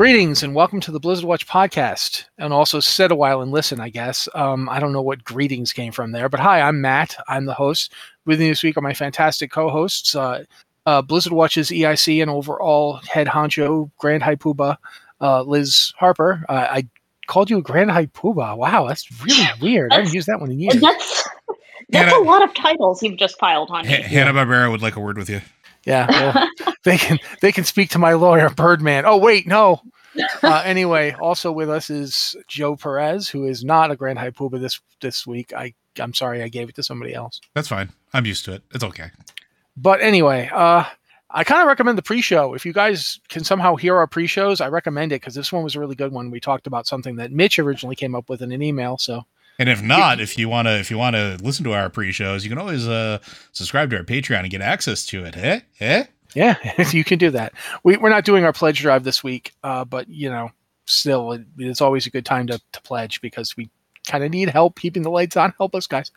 Greetings and welcome to the Blizzard Watch podcast, and also sit a while and listen. I guess um, I don't know what greetings came from there, but hi, I'm Matt. I'm the host. With me this week are my fantastic co-hosts, uh, uh, Blizzard Watch's EIC and overall head honcho, Grand High Poobah, uh, Liz Harper. Uh, I called you a Grand High Poobah. Wow, that's really weird. I haven't used that one in years. That's that's Hannah- a lot of titles you've just piled on me. Ha- Hanna Barbera would like a word with you. Yeah, well, they can they can speak to my lawyer, Birdman. Oh wait, no. Uh, anyway, also with us is Joe Perez, who is not a Grand High Poobah this this week. I I'm sorry, I gave it to somebody else. That's fine. I'm used to it. It's okay. But anyway, uh, I kind of recommend the pre-show. If you guys can somehow hear our pre-shows, I recommend it because this one was a really good one. We talked about something that Mitch originally came up with in an email. So And if not, if you want to, if you want to listen to our pre-shows, you can always uh, subscribe to our Patreon and get access to it. Eh? Eh? yeah, you can do that. We, we're not doing our pledge drive this week, uh, but you know, still, it, it's always a good time to, to pledge because we kind of need help keeping the lights on. Help us, guys.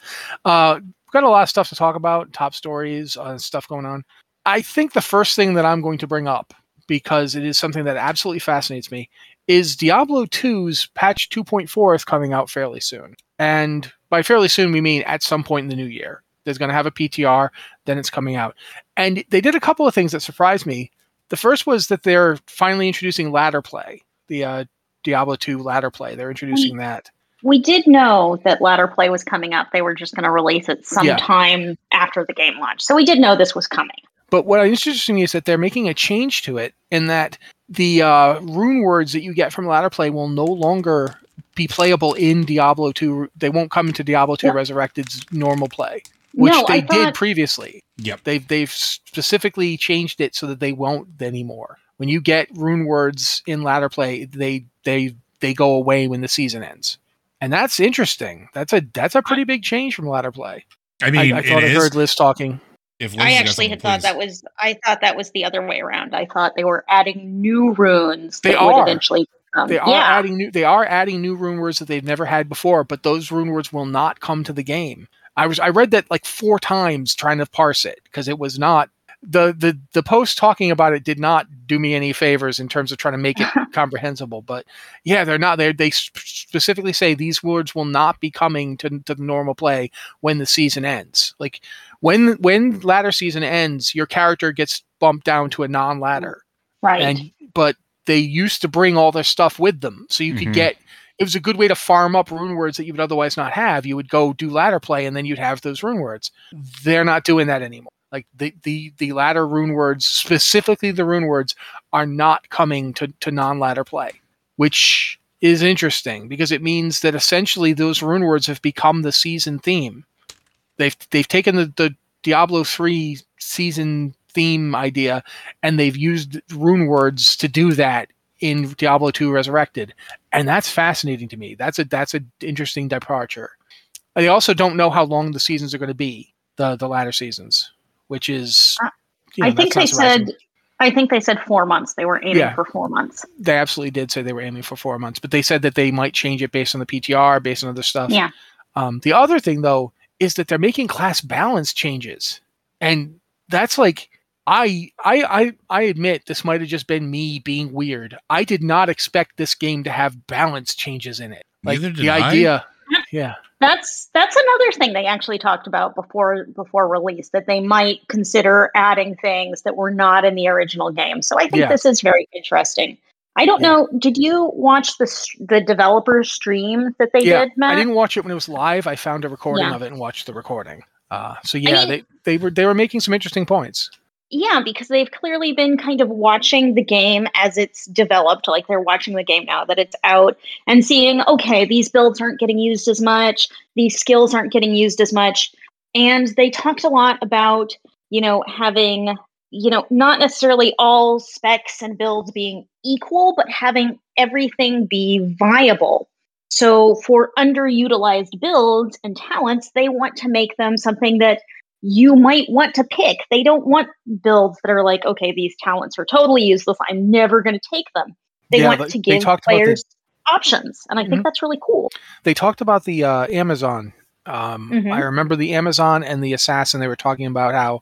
Uh, we've got a lot of stuff to talk about, top stories, uh, stuff going on. I think the first thing that I'm going to bring up, because it is something that absolutely fascinates me, is Diablo 2's patch 2.4 is coming out fairly soon. And by fairly soon, we mean at some point in the new year. There's going to have a PTR, then it's coming out. And they did a couple of things that surprised me. The first was that they're finally introducing ladder play, the uh, Diablo 2 ladder play. They're introducing that. We did know that ladder play was coming up. They were just going to release it sometime after the game launch. So we did know this was coming. But what interests me is that they're making a change to it in that the uh, rune words that you get from ladder play will no longer be playable in Diablo 2. They won't come into Diablo 2 Yeah. Resurrected's normal play, which no, they I did previously. Yep. They've they've specifically changed it so that they won't anymore. When you get rune words in ladder play, they they they go away when the season ends. And that's interesting. That's a that's a pretty big change from ladder play. I mean, I, I it thought I is. heard Liz talking. If I actually had thought that was I thought that was the other way around. I thought they were adding new runes They that are. would eventually come. They are yeah. adding new they are adding new rune words that they've never had before, but those rune words will not come to the game. I was I read that like four times trying to parse it because it was not the the the post talking about it did not do me any favors in terms of trying to make it comprehensible. But yeah, they're not. They they specifically say these words will not be coming to to the normal play when the season ends. Like when when ladder season ends, your character gets bumped down to a non ladder right. and but they used to bring all their stuff with them so you could Mhm. get it was a good way to farm up rune words that you would otherwise not have you would go do ladder play and then you'd have those rune words they're not doing that anymore like the the, the ladder rune words specifically the rune words are not coming to, to non-ladder play which is interesting because it means that essentially those rune words have become the season theme they've they've taken the, the diablo 3 season theme idea and they've used rune words to do that in Diablo 2 Resurrected. And that's fascinating to me. That's a that's an interesting departure. They also don't know how long the seasons are going to be, the the ladder seasons, which is you know, I think they that's not surprising. said I think they said four months. They were aiming Yeah. for four months. they absolutely did say they were aiming for 4 months, but they said that they might change it based on the PTR, based on other stuff. Yeah. Um, the other thing though is that they're making class balance changes. And that's like I I I I admit this might have just been me being weird. I did not expect this game to have balance changes in it. Like Neither did the I. idea. Yeah. That's that's another thing they actually talked about before before release that they might consider adding things that were not in the original game. So I think Yeah. this is very interesting. I don't Yeah. know. Did you watch the the developer stream that they yeah. did, Matt? I didn't watch it when it was live. I found a recording of it and watched the recording. Uh, so yeah, mean- they, they were they were making some interesting points. Yeah, because they've clearly been kind of watching the game as it's developed. Like they're watching the game now that it's out and seeing, okay, these builds aren't getting used as much, these skills aren't getting used as much. And they talked a lot about, you know, having, you know, not necessarily all specs and builds being equal, but having everything be viable. So for underutilized builds and talents, they want to make them something that you might want to pick. They don't want builds that are like, okay, these talents are totally useless. I'm never going to take them. They Yeah, want to give the- players options, and I think Mhm. that's really cool. They talked about the uh, Amazon. Um, Mhm. I remember the Amazon and the Assassin. They were talking about how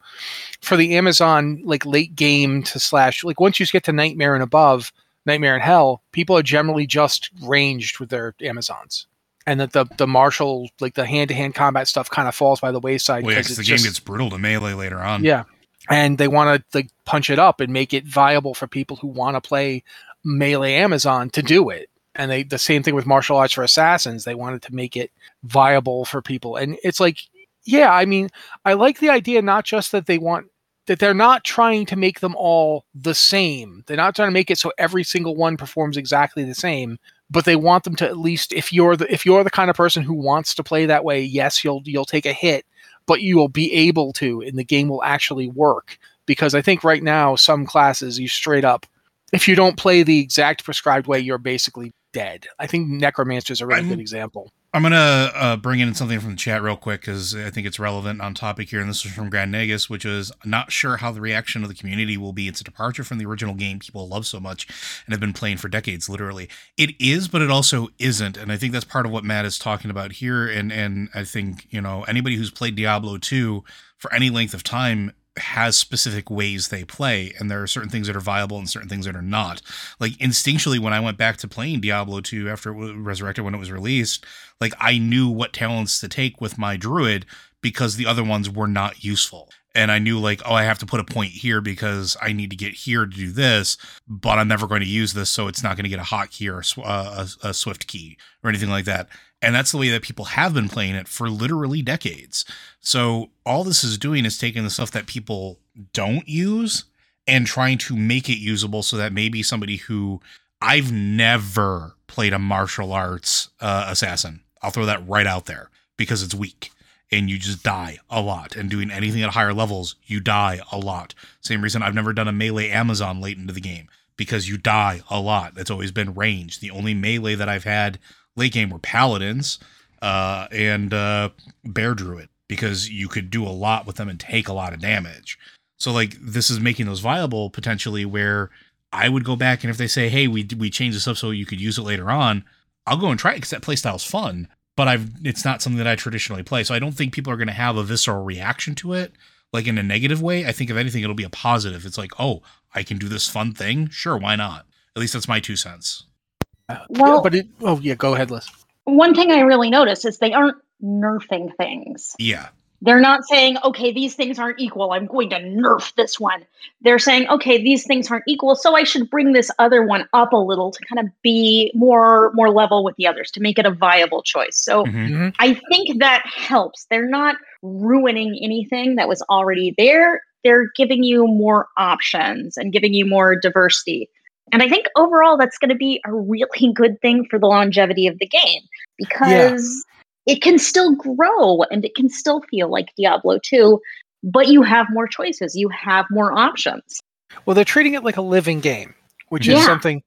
for the Amazon, like late game to slash, like once you get to Nightmare and above, Nightmare and Hell, people are generally just ranged with their Amazons. And that the the martial like the hand to hand combat stuff kind of falls by the wayside Well, yeah, because 'cause it's the game gets brutal to melee later on. yeah, and they want to like punch it up and make it viable for people who want to play melee Amazon to do it. And they the same thing with martial arts for assassins. They wanted to make it viable for people, and it's like, yeah, I mean, I like the idea not just that they want that they're not trying to make them all the same. They're not trying to make it so every single one performs exactly the same, but they want them to at least if you're the if you're the kind of person who wants to play that way, yes, you'll you'll take a hit, but you will be able to and the game will actually work because I think right now some classes you straight up if you don't play the exact prescribed way, you're basically dead. I think Necromancer is a really good example. I'm gonna uh, bring in something from the chat real quick because I think it's relevant on topic here, and this is from Grand Negus, which is not sure how the reaction of the community will be. It's a departure from the original game people love so much and have been playing for decades, literally. It is, but it also isn't, and I think that's part of what Matt is talking about here. And and I think you know anybody who's played Diablo 2 for any length of time has specific ways they play and there are certain things that are viable and certain things that are not like instinctually when i went back to playing diablo 2 after it was resurrected when it was released like I knew what talents to take with my druid because the other ones were not useful. And I knew like, oh, I have to put a point here because I need to get here to do this, but I'm never going to use this, so it's not going to get a hotkey or a, uh, a, a swift key or anything like that. And that's the way that people have been playing it for literally decades. So all this is doing is taking the stuff that people don't use and trying to make it usable so that maybe somebody who I've never played a martial arts uh, assassin. I'll throw that right out there because it's weak and you just die a lot. And doing anything at higher levels, you die a lot. Same reason I've never done a melee Amazon late into the game because you die a lot. It's always been range. The only melee that I've had late game were paladins uh, and uh, bear druid because you could do a lot with them and take a lot of damage. So like this is making those viable potentially where I would go back and if they say, "Hey, we we changed this up so you could use it later on," I'll go and try it because that playstyle's fun. But I've it's not something that I traditionally play, so I don't think people are going to have a visceral reaction to it, like in a negative way. I think if anything, it'll be a positive. It's like, oh, I can do this fun thing. Sure, why not? At least that's my two cents. Well- but it, oh yeah, go ahead, Liz. One thing I really notice is they aren't nerfing things. Yeah, They're not saying, okay, these things aren't equal. I'm going to nerf this one. They're saying, okay, these things aren't equal, so I should bring this other one up a little to kind of be more more level with the others to make it a viable choice. So Mhm. Mhm. I think that helps. They're not ruining anything that was already there. They're giving you more options and giving you more diversity. And I think overall that's going to be a really good thing for the longevity of the game because it can still grow and it can still feel like Diablo 2, but you have more choices, you have more options. Well, they're treating it like a living game, which is something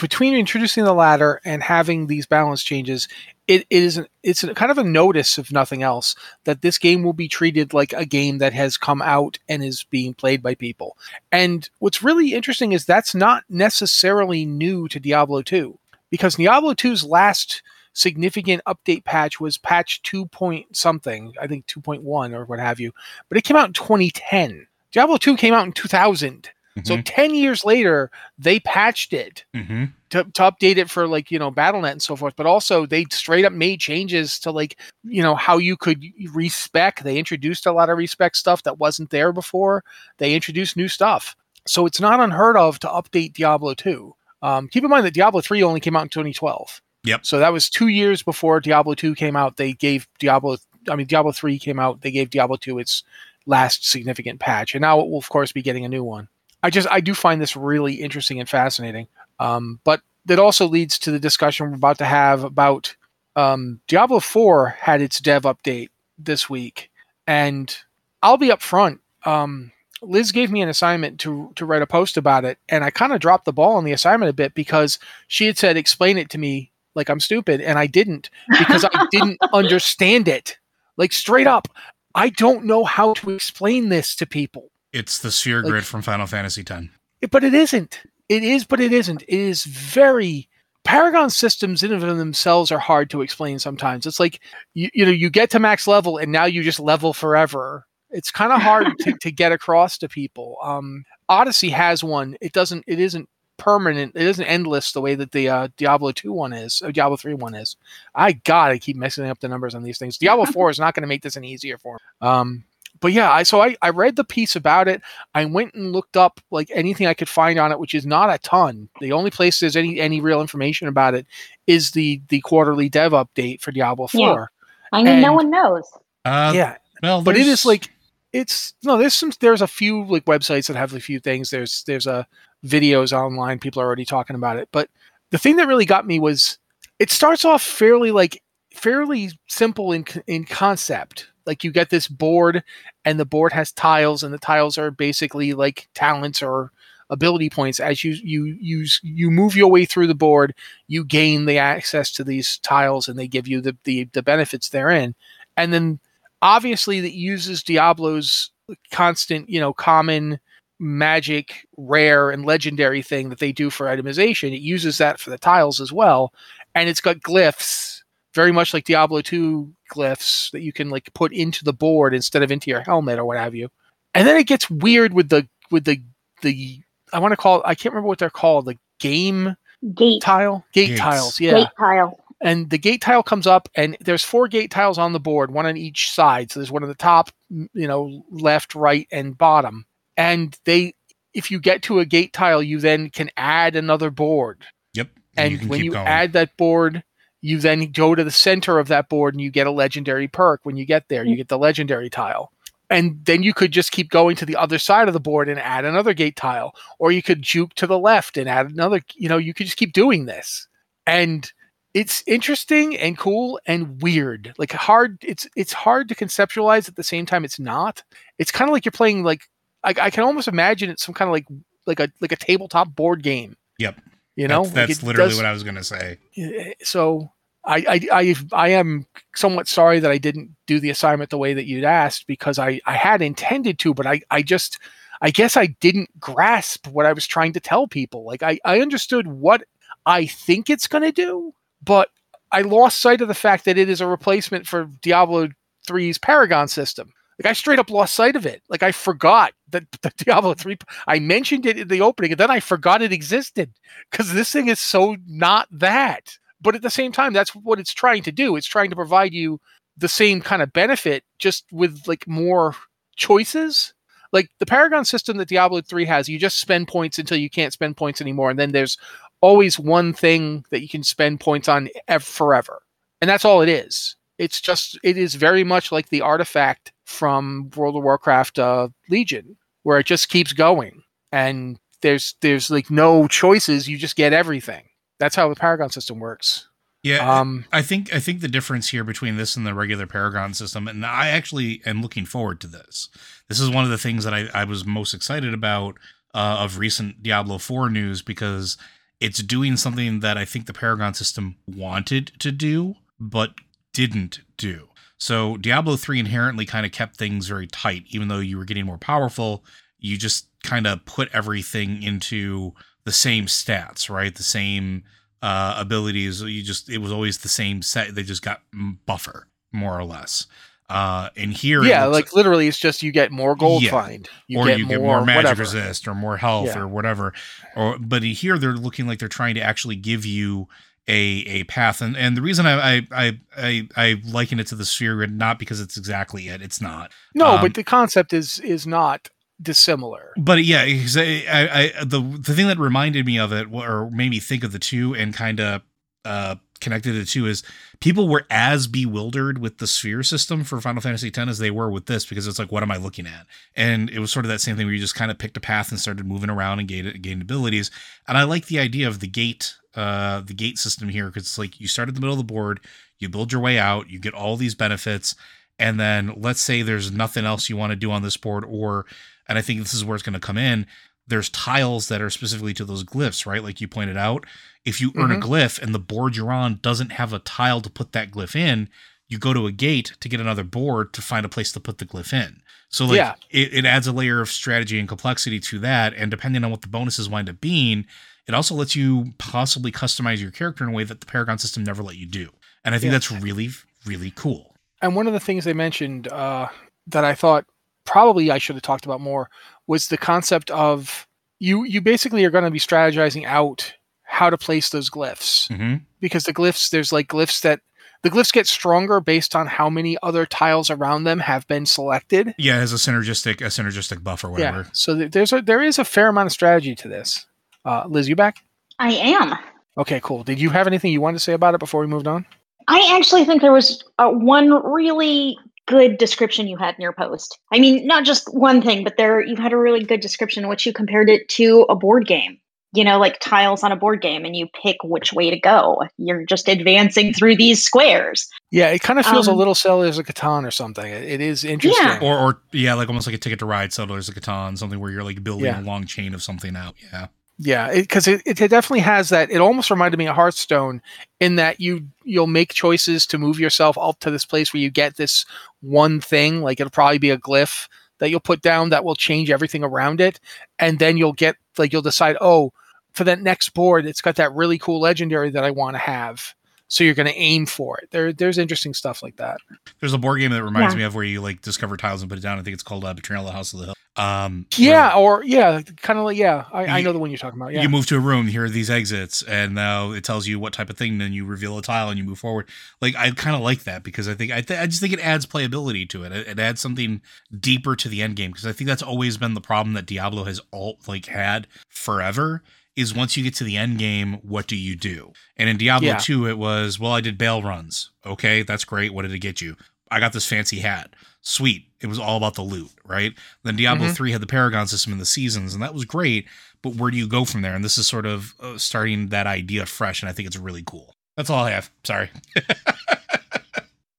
between introducing the ladder and having these balance changes. It, it is an, it's a, kind of a notice, if nothing else, that this game will be treated like a game that has come out and is being played by people. And what's really interesting is that's not necessarily new to Diablo 2, because Diablo 2's last significant update patch was patch 2 point something, I think 2.1 or what have you, but it came out in 2010. Diablo 2 came out in 2000. So Mhm. 10 years later, they patched it Mhm. to, to update it for like, you know, BattleNet and so forth. But also, they straight up made changes to like, you know, how you could respec. They introduced a lot of respec stuff that wasn't there before. They introduced new stuff. So it's not unheard of to update Diablo 2. Um, keep in mind that Diablo 3 only came out in 2012. Yep. So that was two years before Diablo 2 came out. They gave Diablo, I mean, Diablo 3 came out. They gave Diablo 2 its last significant patch. And now it will, of course, be getting a new one. I just I do find this really interesting and fascinating. Um, but that also leads to the discussion we're about to have about um, Diablo 4 had its dev update this week, and I'll be upfront. Um, Liz gave me an assignment to to write a post about it, and I kind of dropped the ball on the assignment a bit because she had said explain it to me like I'm stupid, and I didn't because I didn't understand it. Like straight up, I don't know how to explain this to people. It's the sphere Like- grid from Final Fantasy X. It- but it isn't. It is, but it isn't. It is very Paragon systems in and of themselves are hard to explain sometimes. It's like you, you know, you get to max level and now you just level forever. It's kind of hard to, to get across to people. Um, Odyssey has one. It doesn't. It isn't permanent. It isn't endless the way that the uh, Diablo two one is. Or Diablo three one is. I God, I keep messing up the numbers on these things. Diablo four is not going to make this any easier for me. Um, but yeah, I so I, I read the piece about it. I went and looked up like anything I could find on it, which is not a ton. The only place there's any any real information about it is the the quarterly dev update for Diablo four. I mean, no one knows. Uh, yeah, Well, but it is like it's no there's some there's a few like websites that have a few things there's there's a videos online people are already talking about it but the thing that really got me was it starts off fairly like fairly simple in in concept like you get this board and the board has tiles and the tiles are basically like talents or ability points as you you use you move your way through the board you gain the access to these tiles and they give you the the, the benefits therein and then obviously that uses Diablo's constant, you know, common magic, rare, and legendary thing that they do for itemization. It uses that for the tiles as well. And it's got glyphs, very much like Diablo 2 glyphs that you can like put into the board instead of into your helmet or what have you. And then it gets weird with the with the the I want to call it I can't remember what they're called, the game Gate. tile? Gate Gates. tiles, yeah Gate tile. and the gate tile comes up and there's four gate tiles on the board one on each side so there's one on the top you know left right and bottom and they if you get to a gate tile you then can add another board Yep. and you when you going. add that board you then go to the center of that board and you get a legendary perk. When you get there you mm. get the legendary tile. And then you could just keep going to the other side of the board and add another gate tile. Or you could juke to the left and add another you know you could just keep doing this. And it's interesting and cool and weird. Like hard it's it's hard to conceptualize at the same time it's not. It's kind of like you're playing like I, I can almost imagine it's some kind of like like a like a tabletop board game. Yep. You know that's, that's it literally does- what I was gonna say. Eh, so I, I I I am somewhat sorry that I didn't do the assignment the way that you'd asked because I I had intended to, but I I just I guess I didn't grasp what I was trying to tell people. Like I I understood what I think it's going to do, but I lost sight of the fact that it is a replacement for Diablo 3's Paragon system. Like I straight up lost sight of it. Like I forgot that the Diablo 3 I mentioned it in the opening and then I forgot it existed cuz this thing is so not that. But at the same time that's what it's trying to do. It's trying to provide you the same kind of benefit just with like more choices. Like the Paragon system that Diablo 3 has, you just spend points until you can't spend points anymore and then there's always one thing that you can spend points on ev- forever. And that's all it is. It's just it is very much like the artifact from World of Warcraft uh, Legion, where it just keeps going, and there's there's like no choices. You just get everything. That's how the Paragon system works. Yeah. Um, I think I think the difference here between this and the regular Paragon system, and I actually am looking forward to this. This is one of the things that I, I was most excited about uh, of recent Diablo 4 news because it's doing something that I think the Paragon system wanted to do, but didn't do. So Diablo 3 inherently kind of kept things very tight, even though you were getting more powerful. You just kind of put everything into the same stats, right? The same uh, abilities. You just it was always the same set. They just got buffer more or less. Uh, and here, yeah, looks- like literally, it's just you get more gold Yeah. find, you or get you get more magic whatever. resist or more health Yeah. or whatever. Or but in here they're looking like they're trying to actually give you a a path. And and the reason I I I I, I liken it to the sphere grid not because it's exactly it. It's not. No, Um, but the concept is is not dissimilar. But yeah I, I, I the the thing that reminded me of it or made me think of the two and kind of uh connected the two is people were as bewildered with the sphere system for Final Fantasy X as they were with this because it's like what am I looking at? And it was sort of that same thing where you just kind of picked a path and started moving around and gained gained abilities. And I like the idea of the gate uh the gate system here because it's like you start at the middle of the board, you build your way out, you get all these benefits, and then let's say there's nothing else you want to do on this board or and I think this is where it's going to come in. There's tiles that are specifically to those glyphs, right? Like you pointed out. If you earn a Mhm. glyph and the board you're on doesn't have a tile to put that glyph in, you go to a gate to get another board to find a place to put the glyph in. So like Yeah. it, it adds a layer of strategy and complexity to that. And depending on what the bonuses wind up being, it also lets you possibly customize your character in a way that the Paragon system never let you do. And I think Yeah. that's really, really cool. And one of the things they mentioned uh, that I thought probably I should have talked about more was the concept of you you basically are going to be strategizing out how to place those glyphs hmm because the glyphs there's like glyphs that the glyphs get stronger based on how many other tiles around them have been selected. Yeah, as a synergistic a synergistic buff or whatever. Yeah, so th- there's a there is a fair amount of strategy to this. Uh, Liz, you back? I am. Okay, cool. Did you have anything you wanted to say about it before we moved on? I actually think there was uh, one really good description you had in your post. I mean, not just one thing, but there you had a really good description in which you compared it to a board game. You know, like tiles on a board game, and you pick which way to go. You're just advancing through these squares. Yeah, it kind of feels a Um, little Settlers of Catan or something. It, it is interesting. Yeah. Or or yeah, like almost like a ticket to ride settlers of Catan, something where you're like building Yeah. a long chain of something out. Yeah. Yeah, because it, it, definitely has that. It almost reminded me of Hearthstone in that you you'll make choices to move yourself up to this place where you get this one thing. Like it'll probably be a glyph that you'll put down that will change everything around it, and then you'll get like you'll decide, oh, for that next board, it's got that really cool legendary that I want to have. So you're going to aim for it. There, there's interesting stuff like that. There's a board game that reminds Yeah. me of where you like discover tiles and put it down. I think it's called uh, Betrayal of the House of the Hill. Um, Yeah, or yeah, kind of like yeah. I, I know the one you're talking about. Yeah, You move to a room. Here are these exits, and now it tells you what type of thing. Then you reveal a tile and you move forward. Like I kind of like that because I think I, th- I just think it adds playability to it. It, it adds something deeper to the end game because I think that's always been the problem that Diablo has all like had forever. Is once you get to the end game, what do you do? And in Diablo Yeah. 2, it was, well, I did Baal runs. Okay, that's great. What did it get you? I got this fancy hat. Sweet. It was all about the loot, right? Then Diablo Mhm. 3 had the Paragon system and the seasons, and that was great. But where do you go from there? And this is sort of uh, starting that idea fresh, and I think it's really cool. That's all I have. Sorry.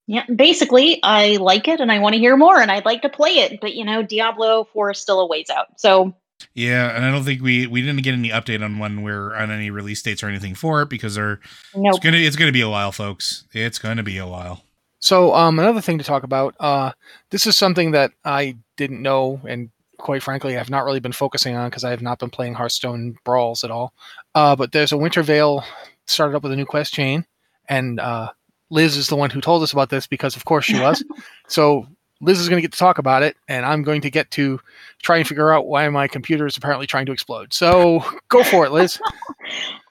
Yeah, basically, I like it and I want to hear more and I'd like to play it, but you know, Diablo 4 is still a ways out. So, Yeah, and I don't think we we didn't get any update on when we're on any release dates or anything for it because they're no. it's gonna it's gonna be a while, folks. It's gonna be a while. So, um, another thing to talk about. Uh, this is something that I didn't know, and quite frankly, I've not really been focusing on because I have not been playing Hearthstone brawls at all. Uh, but there's a Winter Veil started up with a new quest chain, and uh, Liz is the one who told us about this because, of course, she was. so Liz is going to get to talk about it, and I'm going to get to try and figure out why my computer is apparently trying to explode. So go for it, Liz.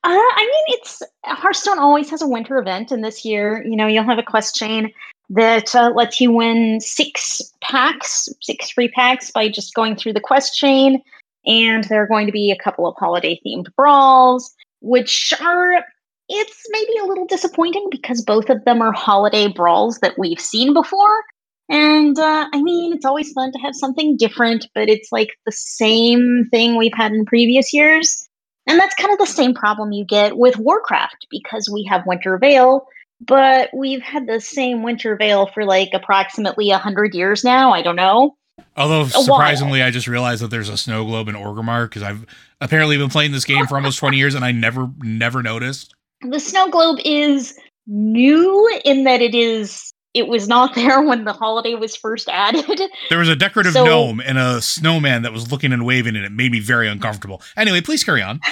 Uh, I mean, it's Hearthstone always has a winter event, and this year, you know, you'll have a quest chain that uh, lets you win six packs, six free packs by just going through the quest chain. And there are going to be a couple of holiday themed brawls, which are it's maybe a little disappointing because both of them are holiday brawls that we've seen before. And uh, I mean, it's always fun to have something different, but it's like the same thing we've had in previous years. And that's kind of the same problem you get with Warcraft because we have Winter Veil, but we've had the same Winter Veil for like approximately 100 years now. I don't know. Although surprisingly, I just realized that there's a snow globe in Orgrimmar because I've apparently been playing this game for almost 20 years and I never never noticed. The snow globe is new in that it is it was not there when the holiday was first added. There was a decorative So- gnome and a snowman that was looking and waving, and it made me very uncomfortable. Anyway, please carry on.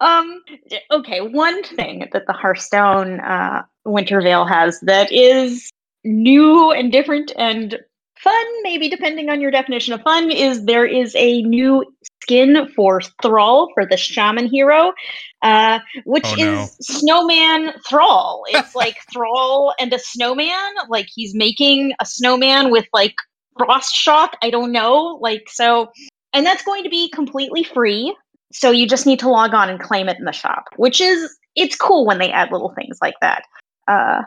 um okay, one thing that the Hearthstone uh Winter Veil has that is new and different and fun, maybe depending on your definition of fun, is there is a new skin for Thrall for the shaman hero, uh, which Oh, no. is Snowman Thrall. It's like Thrall and a snowman. Like he's making a snowman with like frost shock. I don't know. Like so, and that's going to be completely free. So you just need to log on and claim it in the shop, which is it's cool when they add little things like that. Uh,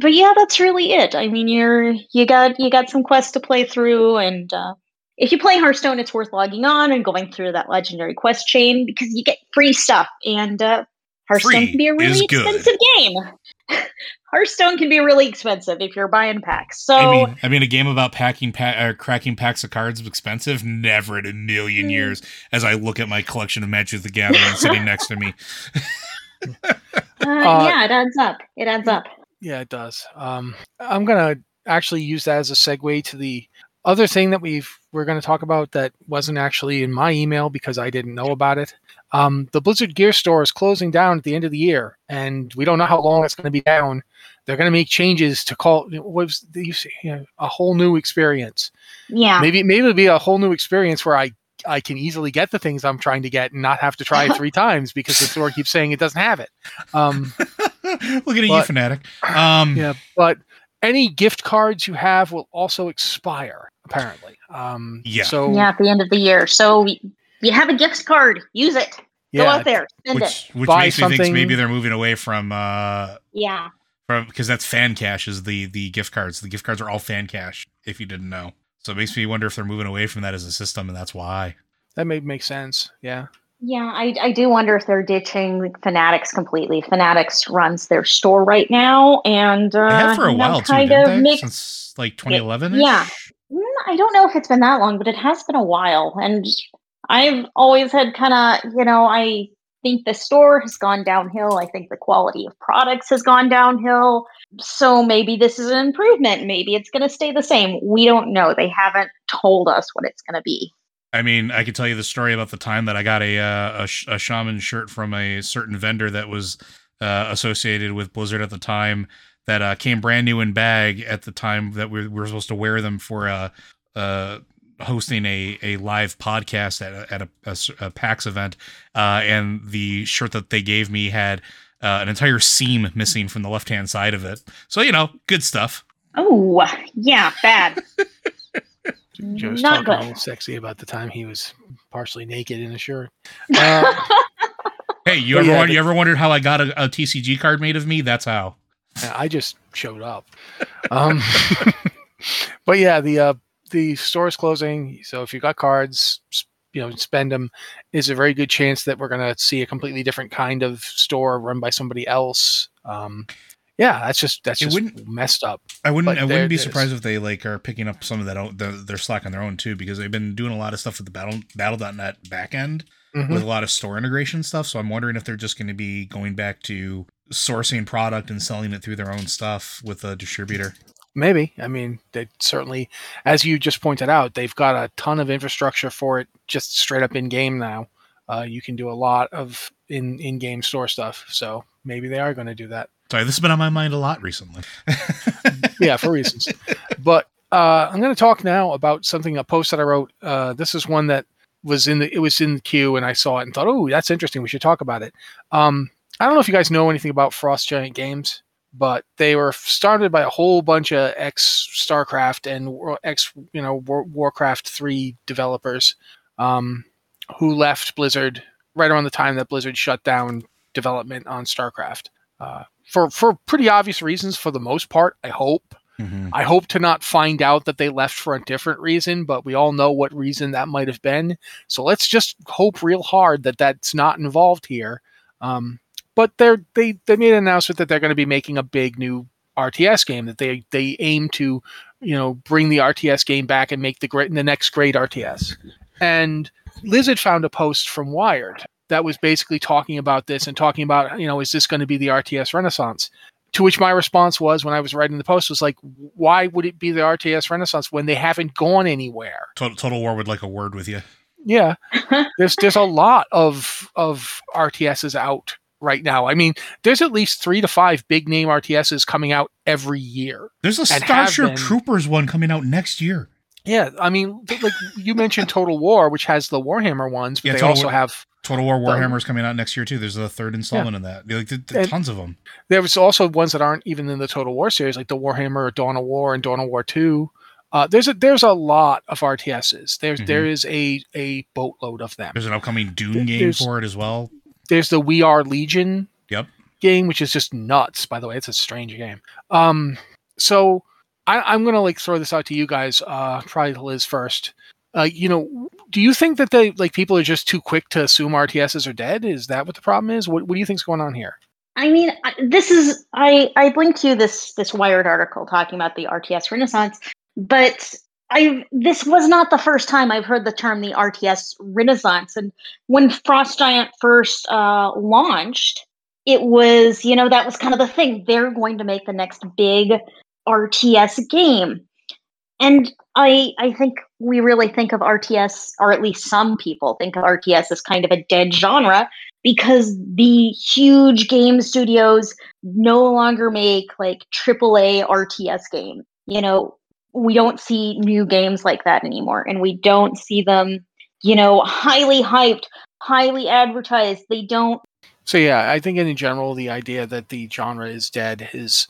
but yeah, that's really it. I mean, you're you got you got some quests to play through, and uh, if you play Hearthstone, it's worth logging on and going through that legendary quest chain because you get free stuff. And uh, Hearthstone Free can be a really expensive game. Hearthstone can be really expensive if you're buying packs. So I mean, I mean, a game about packing, pa- uh, cracking packs of cards is expensive. Never in a million Mm. years. As I look at my collection of Magic the Gathering sitting next to me, uh, yeah, it adds up. It adds up. Yeah, it does. Um, I'm gonna actually use that as a segue to the other thing that we've we're going to talk about that wasn't actually in my email because I didn't know about it. Um, the Blizzard Gear Store is closing down at the end of the year, and we don't know how long it's going to be down. They're going to make changes to call what was the, you say, you know, a whole new experience. Yeah. Maybe maybe it'll be a whole new experience where I I can easily get the things I'm trying to get and not have to try it three times because the store keeps saying it doesn't have it. Um, Look at you, fanatic. Um, yeah, but any gift cards you have will also expire apparently. Um, Yeah. So Yeah, at the end of the year. So you have a gift card, use it. yeah. Go out there, spend it. which which Buy makes me think maybe they're moving away from uh Yeah. from because that's fan cash is the the gift cards. The gift cards are all fan cash. If you didn't know, so it makes me wonder if they're moving away from that as a system, and that's why. that may make sense. Yeah. Yeah, I, I do wonder if they're ditching Fanatics completely. Fanatics runs their store right now, and uh, They have for a while too, kind of mixed. Since like 2011. yeah. Mm, I don't know if it's been that long, but it has been a while, and I've always had kind of, you know, I think the store has gone downhill. I think the quality of products has gone downhill. So maybe this is an improvement. Maybe it's going to stay the same. We don't know. They haven't told us what it's going to be. I mean, I could tell you the story about the time that I got a uh, a, sh- a shaman shirt from a certain vendor that was uh, associated with Blizzard at the time that uh, came brand new in bag at the time that we were supposed to wear them for uh, uh, hosting a, a live podcast at a, at a, a a PAX event, uh, and the shirt that they gave me had uh, an entire seam missing from the left hand side of it. So you know, good stuff. Oh, yeah, bad. Joe's Not talking good. all sexy about the time he was partially naked in a shirt. Uh, Hey, you ever yeah, won- you ever wondered how I got a, a TCG card made of me? That's how. I just showed up. Um, but yeah, the uh, the store is closing. So if you got cards, you know, spend them. Is a very good chance that we're going to see a completely different kind of store run by somebody else. Um, yeah, that's just that's just wouldn't- messed up. I wouldn't. But I wouldn't be surprised if they like are picking up some of that own, the, their slack on their own too, because they've been doing a lot of stuff with the battle battle.net backend Mhm. with a lot of store integration stuff. So I'm wondering if they're just going to be going back to sourcing product and selling it through their own stuff with a distributor. Maybe. I mean, they certainly, as you just pointed out, they've got a ton of infrastructure for it just straight up in game now. Uh, you can do a lot of in in game store stuff. So maybe they are going to do that. Sorry, this has been on my mind a lot recently. yeah, for reasons. But uh, I'm going to talk now about something a post that I wrote. Uh, this is one that was in the it was in the queue, and I saw it and thought, oh, that's interesting. We should talk about it. Um, I don't know if you guys know anything about Frost Giant Games, but they were started by a whole bunch of ex StarCraft and ex you know War- Warcraft three developers um, who left Blizzard right around the time that Blizzard shut down development on StarCraft. Uh, for for pretty obvious reasons, for the most part, I hope. Mhm. I hope to not find out that they left for a different reason, but we all know what reason that might have been. So let's just hope real hard that that's not involved here. Um, but they're they they made an announcement that they're going to be making a big new RTS game that they they aim to you know bring the RTS game back and make the great the next great RTS. And Lizard found a post from Wired that was basically talking about this and talking about you know is this going to be the RTS Renaissance? to which my response was when I was writing the post was like, why would it be the RTS Renaissance when they haven't gone anywhere? Total, Total War would like a word with you. Yeah, there's there's a lot of of RTSs out right now. I mean, there's at least three to five big name RTSs coming out every year. There's a Starship. Troopers one coming out next year. Yeah, I mean, like you mentioned, Total War, which has the Warhammer ones, but Yeah, they Total also War- have Total War Warhammer is coming out next year too. There's a third installment in that. Like, th- th- tons of them. there was also ones that aren't even in the Total War series, like the Warhammer Dawn of War and Dawn of War Two. Uh, there's a there's a lot of RTSs. There's Mhm. there is a a boatload of them. There's an upcoming Dune Th- game for it as well. There's the We Are Legion Yep. game, which is just nuts. By the way, it's a strange game. Um, so I, I'm gonna like throw this out to you guys. Uh, probably to Liz first. Uh, you know, do you think that they like people are just too quick to assume RTSs are dead? Is that what the problem is? What What do you think's going on here? I mean, this is I I linked to this this Wired article talking about the RTS Renaissance, but I this was not the first time I've heard the term the RTS Renaissance. And when Frost Giant first uh, launched, it was you know that was kind of the thing. They're going to make the next big RTS game, and I I think we really think of RTS, or at least some people think of RTS as kind of a dead genre because the huge game studios no longer make like AAA RTS game. You know, we don't see new games like that anymore, and we don't see them you know, highly hyped, highly advertised. They don't. So yeah, I think in general the idea that the genre is dead is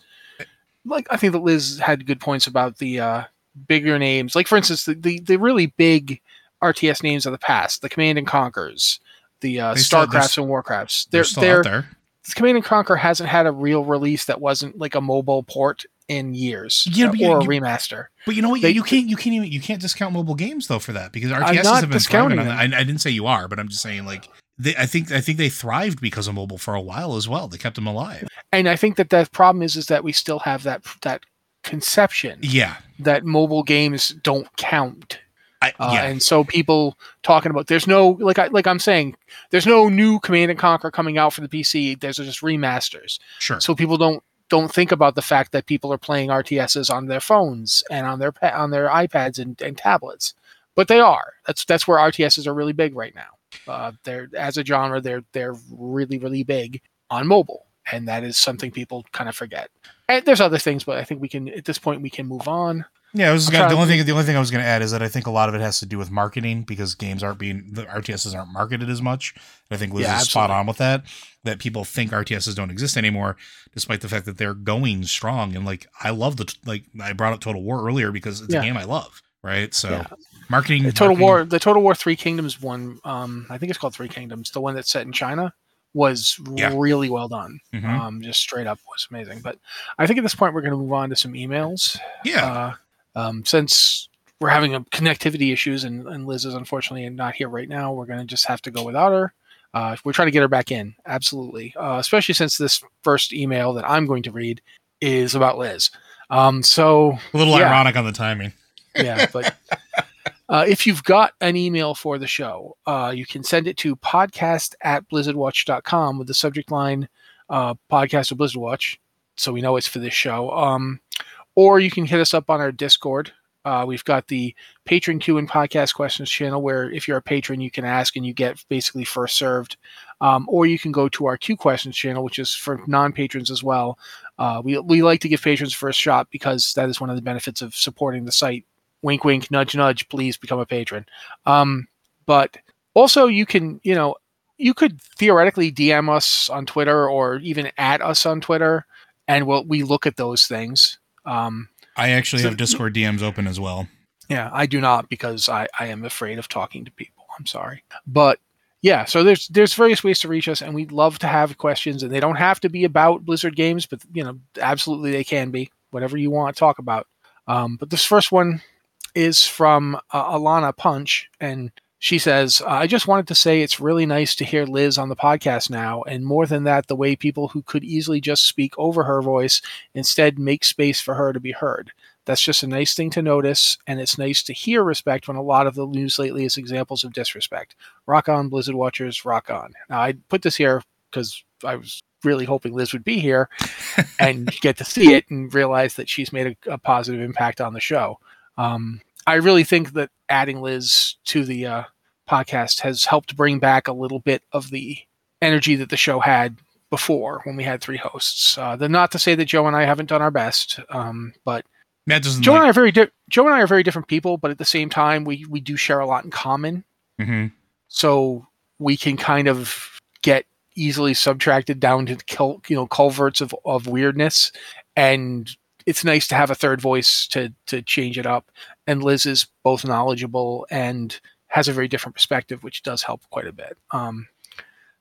like I think that Liz had good points about the uh, bigger names. Like for instance, the, the, the really big RTS names of the past, the Command and Conquers, the uh, They still- they're Starcrafts and Warcrafts. They're They're still they're out there. Command and Conquer hasn't had a real release that wasn't like a mobile port in years, Yeah, you- or a remaster. But you know what? They- you can't. You can't even. You can't discount mobile games though for that because RTSs have been thriving discounting on that. I, I didn't say you are, but I'm just saying like they, I think I think they thrived because of mobile for a while as well. They kept them alive. And I think that the problem is is that we still have that that conception Yeah. that mobile games don't count. I, Uh. And so people talking about there's no like I like I'm saying there's no new Command and Conquer coming out for the PC. There's just remasters. sure. So people don't don't think about the fact that people are playing RTSs on their phones and on their on their iPads and, and tablets. But they are. That's that's where RTSs are really big right now. Uh, they're as a genre, they're they're really really big on mobile, and that is something people kind of forget. And there's other things, but I think we can at this point we can move on. Yeah, I was gonna, the only thing the only thing I was going to add is that I think a lot of it has to do with marketing because games aren't being the RTSs aren't marketed as much. And I think Liz Yeah, is spot on with that. That people think RTSs don't exist anymore, despite the fact that they're going strong. And like I love the like I brought up Total War earlier because it's Yeah. a game I love. Right, so Yeah. marketing. The Total marketing- War, the Total War Three Kingdoms one, um, I think it's called Three Kingdoms, the one that's set in China, was Yeah. really well done. Mhm. Um, just straight up was amazing. But I think at this point we're going to move on to some emails. yeah, Uh, um, since we're having a connectivity issues and, and Liz is unfortunately not here right now, we're going to just have to go without her. Uh, we're trying to get her back in, absolutely. Uh, especially since this first email that I'm going to read is about Liz. Um, so a little yeah. ironic on the timing. yeah, but uh, if you've got an email for the show, uh, you can send it to podcast at blizzardwatch.com with the subject line uh, podcast of Blizzard Watch, so we know it's for this show. Um, or you can hit us up on our Discord. Uh, we've got the patron Q and podcast questions channel where if you're a patron, you can ask and you get basically first served. Um, or you can go to our Q questions channel, which is for non patrons as well. Uh, we, we like to give patrons first shot because that is one of the benefits of supporting the site wink wink nudge nudge please become a patron. Um but also you can you know you could theoretically dm us on twitter or even at us on twitter and we'll we look at those things. Um I actually So- have Discord DMs open as well. yeah i do not because i i am afraid of talking to people. I'm sorry. But yeah so there's there's various ways to reach us and we'd love to have questions and they don't have to be about blizzard games but you know absolutely they can be whatever you want to talk about. Um, but this first one is from uh, alana punch and she says i just wanted to say it's really nice to hear liz on the podcast now and more than that the way people who could easily just speak over her voice instead make space for her to be heard that's just a nice thing to notice, and it's nice to hear respect when a lot of the news lately is examples of disrespect. Rock on, Blizzard Watchers, rock on. Now, I put this here because I was really hoping Liz would be here and get to see it and realize that she's made a, a positive impact on the show. Um, I really think that adding Liz to the uh, podcast has helped bring back a little bit of the energy that the show had before when we had three hosts. Uh, not to say that Joe and I haven't done our best, um, but Matt doesn't Joe and I are very di- Joe and I are very different people, but at the same time, we we do share a lot in common. Mhm. So we can kind of get easily subtracted down to cul- you know culverts of, of weirdness, and it's nice to have a third voice to to change it up. And Liz is both knowledgeable and has a very different perspective, which does help quite a bit. Um,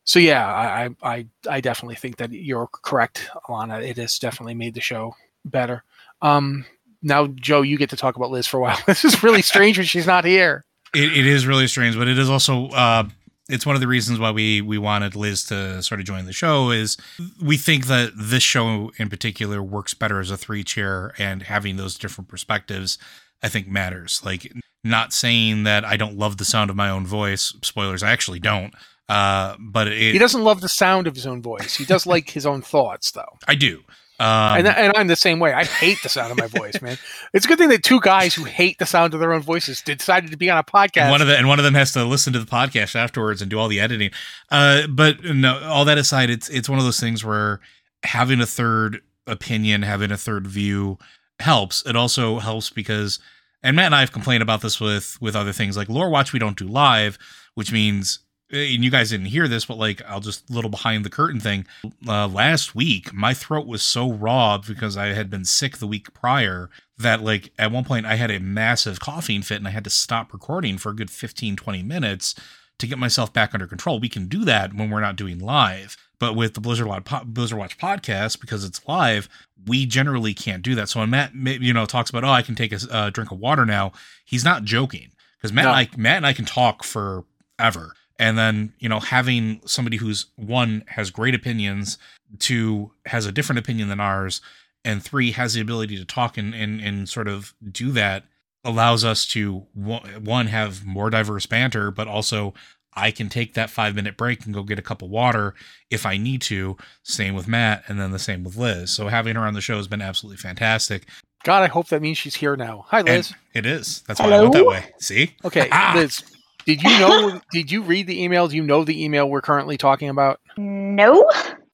so yeah, I, I I definitely think that you're correct, Alana. It has definitely made the show better. Um, now, Joe, you get to talk about Liz for a while. This is really strange when she's not here. It, it is really strange, but it is also uh, it's one of the reasons why we we wanted Liz to sort of join the show is we think that this show in particular works better as a three chair and having those different perspectives I think matters. Like not saying that I don't love the sound of my own voice. Spoilers, I actually don't. Uh, but it, He doesn't love the sound of his own voice. He does like his own thoughts, though. I do. Um, and, and I'm the same way. I hate the sound of my voice, man. It's a good thing that two guys who hate the sound of their own voices decided to be on a podcast. And one of the and one of them has to listen to the podcast afterwards and do all the editing. Uh, but no, all that aside, it's it's one of those things where having a third opinion, having a third view helps. It also helps because and Matt and I have complained about this with with other things like Lore Watch. We don't do live, which means and you guys didn't hear this, but like I'll just little behind the curtain thing. Uh, last week, my throat was so raw because I had been sick the week prior that like at one point I had a massive coughing fit and I had to stop recording for a good 15, 20 minutes to get myself back under control. We can do that when we're not doing live. But with the Blizzard Watch, Blizzard Watch podcast, because it's live, we generally can't do that. So when Matt, you know, talks about, oh, I can take a uh, drink of water now, he's not joking because Matt, no. and I, Matt and I can talk forever and then you know having somebody who's one has great opinions two has a different opinion than ours and three has the ability to talk and and, and sort of do that allows us to one have more diverse banter but also i can take that five minute break and go get a cup of water if i need to. Same with matt and then the same with liz. So having her on the show has been absolutely fantastic. God i hope that means she's here now. Hi liz. and it is. That's why Hello? i went that way. See? Okay ah! liz did you know? did you read the email? Do you know the email we're currently talking about? No.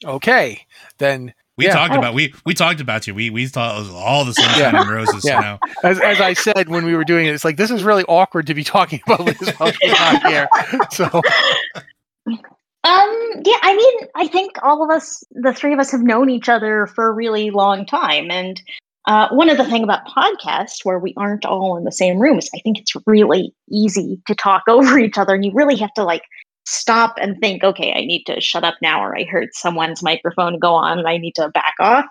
Okay, then we yeah. talked oh. about we we talked about you. We we thought it was all the sunshine yeah. and roses. Yeah. You know? as as I said when we were doing it, it's like this is really awkward to be talking about Liz while she's not here. So. Um. Yeah. I mean, I think all of us, the three of us, have known each other for a really long time, and uh, one of the thing about podcasts where we aren't all in the same room is I think it's really easy to talk over each other, and you really have to like stop and think, okay, I need to shut up now, or I heard someone's microphone go on, and I need to back off.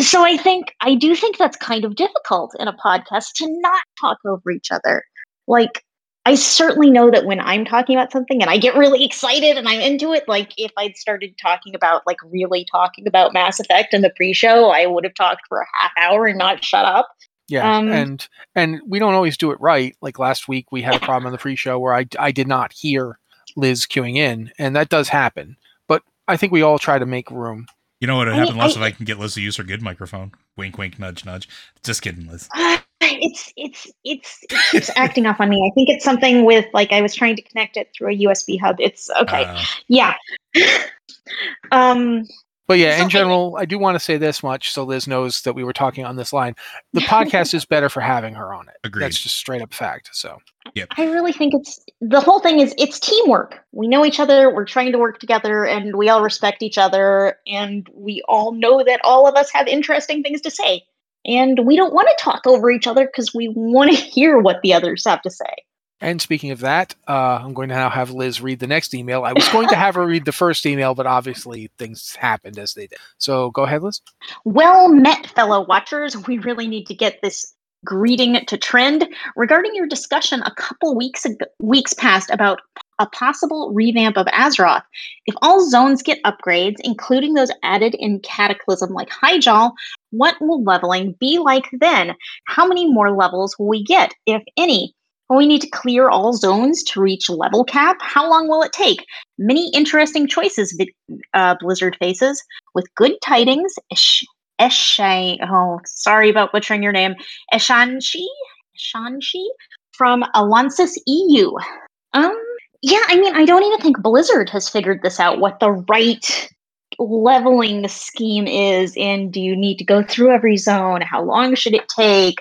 So I think I do think that's kind of difficult in a podcast to not talk over each other. Like I certainly know that when I'm talking about something and I get really excited and I'm into it, like if I'd started talking about, like really talking about Mass Effect in the pre show, I would have talked for a half hour and not shut up. Yeah, um, and and we don't always do it right. Like last week, we had a problem on the pre-show where I I did not hear Liz queuing in, and that does happen. But I think we all try to make room. You know what would happen, Liz, if I can get Liz to use her good microphone? Wink, wink, nudge, nudge. Just kidding, Liz. Uh, it's it's it's it's acting off on me. I think it's something with like I was trying to connect it through a USB hub. It's okay. Uh, yeah. um but yeah, so in general, I, I do want to say this much so Liz knows that we were talking on this line. The podcast is better for having her on it. Agreed. That's just straight up fact. So, yep. I really think it's the whole thing is it's teamwork. We know each other, we're trying to work together, and we all respect each other, and we all know that all of us have interesting things to say and we don't want to talk over each other because we want to hear what the others have to say. And speaking of that, uh, I'm going to now have Liz read the next email. I was going to have her read the first email, but obviously things happened as they did. So go ahead, Liz. Well met, fellow watchers. We really need to get this greeting to trend regarding your discussion a couple weeks ago, weeks past about a possible revamp of Azeroth. If all zones get upgrades, including those added in Cataclysm like Hyjal, what will leveling be like then? How many more levels will we get, if any? Will we need to clear all zones to reach level cap? How long will it take? Many interesting choices, uh, Blizzard faces. With good tidings, Eshay, oh, sorry about butchering your name, Eshanshi, Eshanshi from Alonsis EU. Um, yeah, I mean, I don't even think Blizzard has figured this out what the right leveling the scheme is and do you need to go through every zone? How long should it take?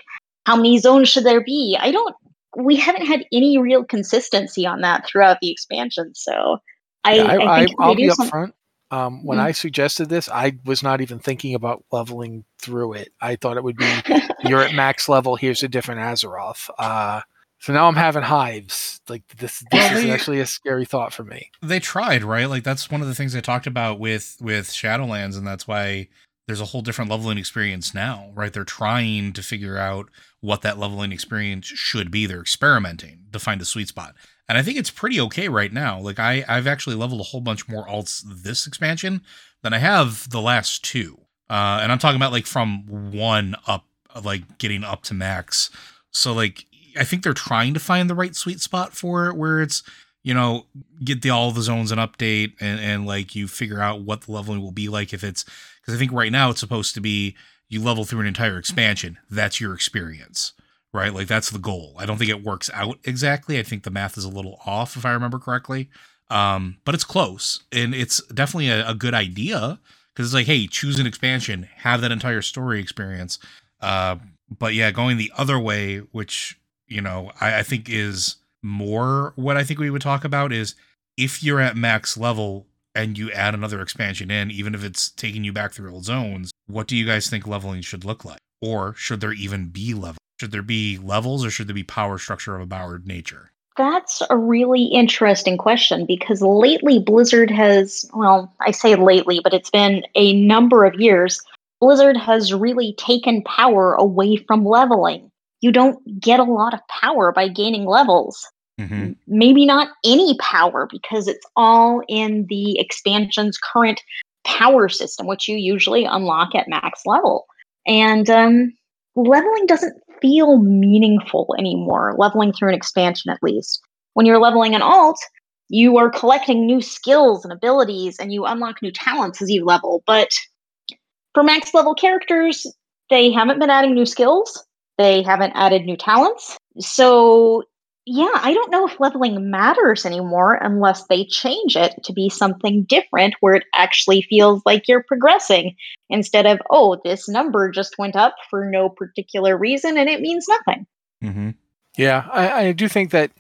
How many zones should there be? I don't we haven't had any real consistency on that throughout the expansion. So I, yeah, I, I will be upfront. Um, when mm-hmm. I suggested this, I was not even thinking about leveling through it. I thought it would be you're at max level. Here's a different Azeroth. Uh, so now I'm having hives. Like this, this well, is they, actually a scary thought for me. They tried, right? Like that's one of the things they talked about with with Shadowlands, and that's why there's a whole different leveling experience now, right? They're trying to figure out what that leveling experience should be. They're experimenting to find a sweet spot. And I think it's pretty okay right now. Like I, I've actually leveled a whole bunch more alts this expansion than I have the last two. Uh, and I'm talking about like from one up, like getting up to max. So like I think they're trying to find the right sweet spot for it where it's, you know, get the all the zones an update and, and like you figure out what the leveling will be like if it's because I think right now it's supposed to be you level through an entire expansion. That's your experience. Right? Like that's the goal. I don't think it works out exactly. I think the math is a little off if I remember correctly. Um, but it's close. And it's definitely a, a good idea because it's like, hey, choose an expansion, have that entire story experience. Uh, but yeah, going the other way, which you know I, I think is more what I think we would talk about is if you're at max level and you add another expansion in, even if it's taking you back through old zones, what do you guys think leveling should look like? Or should there even be level? Should there be levels or should there be power structure of a powered nature? That's a really interesting question because lately Blizzard has, well, I say lately, but it's been a number of years. Blizzard has really taken power away from leveling. You don't get a lot of power by gaining levels. Mm-hmm. Maybe not any power because it's all in the expansion's current power system, which you usually unlock at max level. And um, leveling doesn't feel meaningful anymore, leveling through an expansion at least. When you're leveling an alt, you are collecting new skills and abilities and you unlock new talents as you level. But for max level characters, they haven't been adding new skills, they haven't added new talents. So yeah, I don't know if leveling matters anymore unless they change it to be something different where it actually feels like you're progressing instead of, oh, this number just went up for no particular reason and it means nothing. Mm-hmm. Yeah, I, I do think that.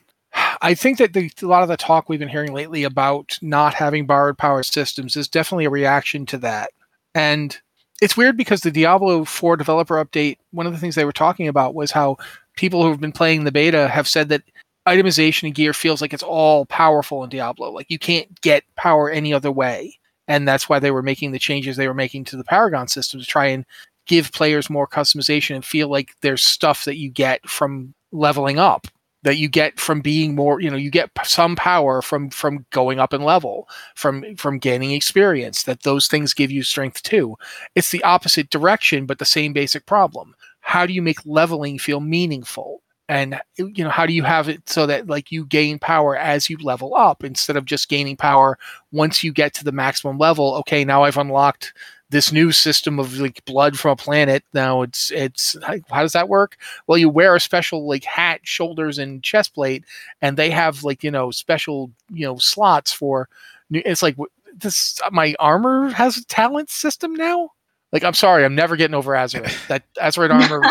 I think that the, a lot of the talk we've been hearing lately about not having borrowed power systems is definitely a reaction to that. And it's weird because the Diablo 4 developer update, one of the things they were talking about was how people who've been playing the beta have said that itemization and gear feels like it's all powerful in Diablo. Like you can't get power any other way. And that's why they were making the changes they were making to the Paragon system to try and give players more customization and feel like there's stuff that you get from leveling up that you get from being more you know you get some power from from going up in level from from gaining experience that those things give you strength too. It's the opposite direction but the same basic problem. How do you make leveling feel meaningful? And you know how do you have it so that like you gain power as you level up instead of just gaining power once you get to the maximum level okay now i've unlocked this new system of like blood from a planet. Now it's it's how does that work? Well you wear a special like hat shoulders and chest plate and they have like you know special you know slots for it's like this my armor has a talent system now? Like, I'm sorry, I'm never getting over Azerite. That Azerite armor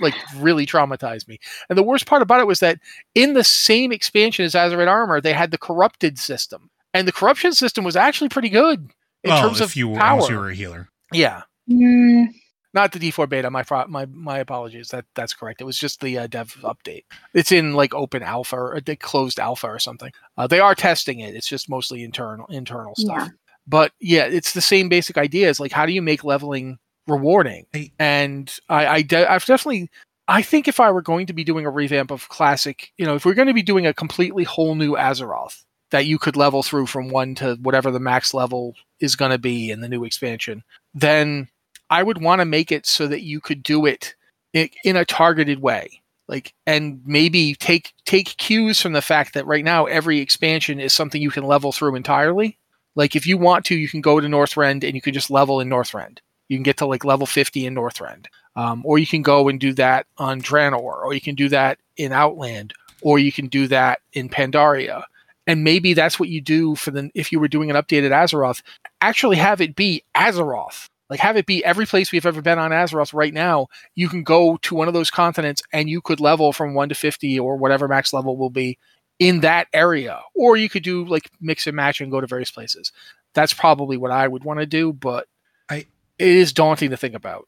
like really traumatized me. And the worst part about it was that in the same expansion as Azerite armor, they had the corrupted system, and the corruption system was actually pretty good in well, terms if of you, power. you were a healer. Yeah, Mm, not the D4 beta. My pro- my my apologies. That that's correct. It was just the uh, dev update. It's in like open alpha or a closed alpha or something. Uh, they are testing it. It's just mostly internal internal stuff. Yeah. But yeah, it's the same basic idea. It's like how do you make leveling rewarding? I- and I, I de- I've definitely. I think if I were going to be doing a revamp of classic, you know, if we're going to be doing a completely whole new Azeroth that you could level through from one to whatever the max level is going to be in the new expansion, then I would want to make it so that you could do it in, a targeted way. Like, and maybe take take cues from the fact that right now every expansion is something you can level through entirely. Like, if you want to, you can go to Northrend and you can just level in Northrend. You can get to like level 50 in Northrend. Um, or you can go and do that on Draenor, or you can do that in Outland, or you can do that in Pandaria. And maybe that's what you do for the if you were doing an updated Azeroth, actually have it be Azeroth. Like have it be every place we've ever been on Azeroth right now, you can go to one of those continents and you could level from 1 to 50 or whatever max level will be in that area. Or you could do like mix and match and go to various places. That's probably what I would want to do, but I- it is daunting to think about.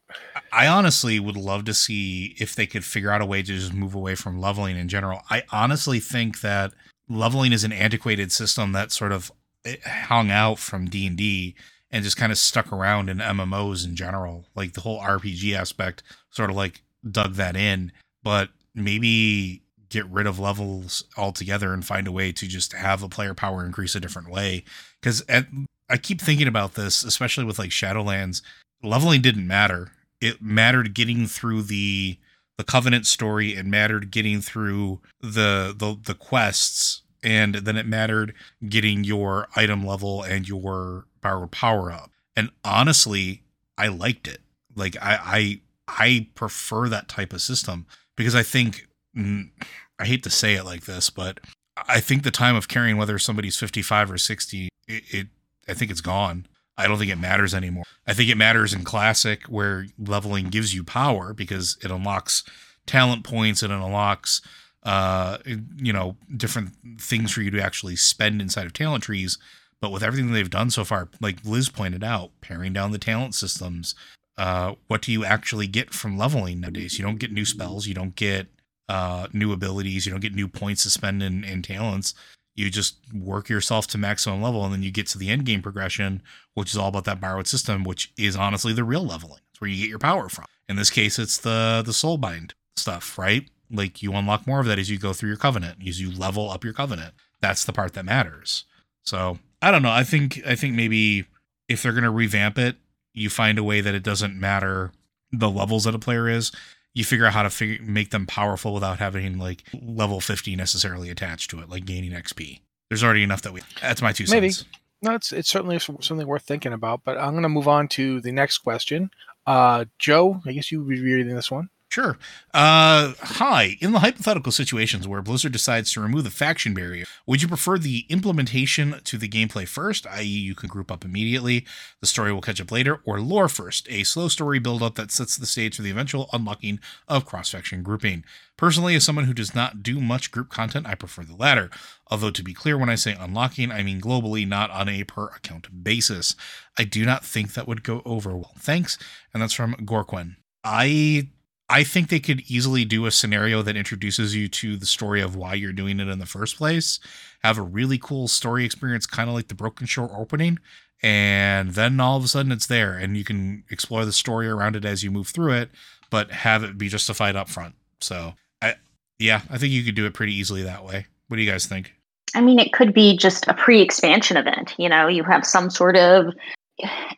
I honestly would love to see if they could figure out a way to just move away from leveling in general. I honestly think that leveling is an antiquated system that sort of eh, hung out from D&D and just kind of stuck around in MMOs in general. Like the whole RPG aspect sort of like dug that in, but maybe get rid of levels altogether and find a way to just have a player power increase a different way cuz I keep thinking about this especially with like Shadowlands leveling didn't matter. It mattered getting through the the covenant story. It mattered getting through the the the quests, and then it mattered getting your item level and your power power up. And honestly, I liked it. Like I I I prefer that type of system because I think mm, I hate to say it like this, but I think the time of caring whether somebody's 55 or 60, it, it I think it's gone. I don't think it matters anymore. I think it matters in classic where leveling gives you power because it unlocks talent points and it unlocks uh you know different things for you to actually spend inside of talent trees. But with everything they've done so far like liz pointed out paring down the talent systems uh what do you actually get from leveling nowadays? You don't get new spells you don't get uh new abilities you don't get new points to spend in, in talents you just work yourself to maximum level and then you get to the end game progression which is all about that borrowed system which is honestly the real leveling. It's where you get your power from. In this case it's the the soul bind stuff right? Like you unlock more of that as you go through your covenant as you level up your covenant. That's the part that matters. So i don't know. I think i think maybe if they're going to revamp it you find a way that it doesn't matter the levels that a player is you figure out how to figure, make them powerful without having like level 50 necessarily attached to it like gaining xp there's already enough that we that's my two Maybe. cents No, it's it's certainly something worth thinking about. But I'm going to move on to the next question. Uh, Joe, I guess you would be reading this one. Sure. Uh, hi. In the hypothetical situations where Blizzard decides to remove the faction barrier, would you prefer the implementation to the gameplay first, i.e., you can group up immediately, the story will catch up later, or lore first, a slow story build up that sets the stage for the eventual unlocking of cross faction grouping? Personally, as someone who does not do much group content, I prefer the latter. Although, to be clear, when I say unlocking, I mean globally, not on a per account basis. I do not think that would go over well. Thanks. And that's from Gorquin. I I think they could easily do a scenario that introduces you to the story of why you're doing it in the first place. Have a really cool story experience, kind of like the Broken Shore opening, and then all of a sudden it's there, and you can explore the story around it as you move through it, but have it be justified up front. So, I yeah, I think you could do it pretty easily that way. What do you guys think? I mean, it could be just a pre expansion event. You know, you have some sort of.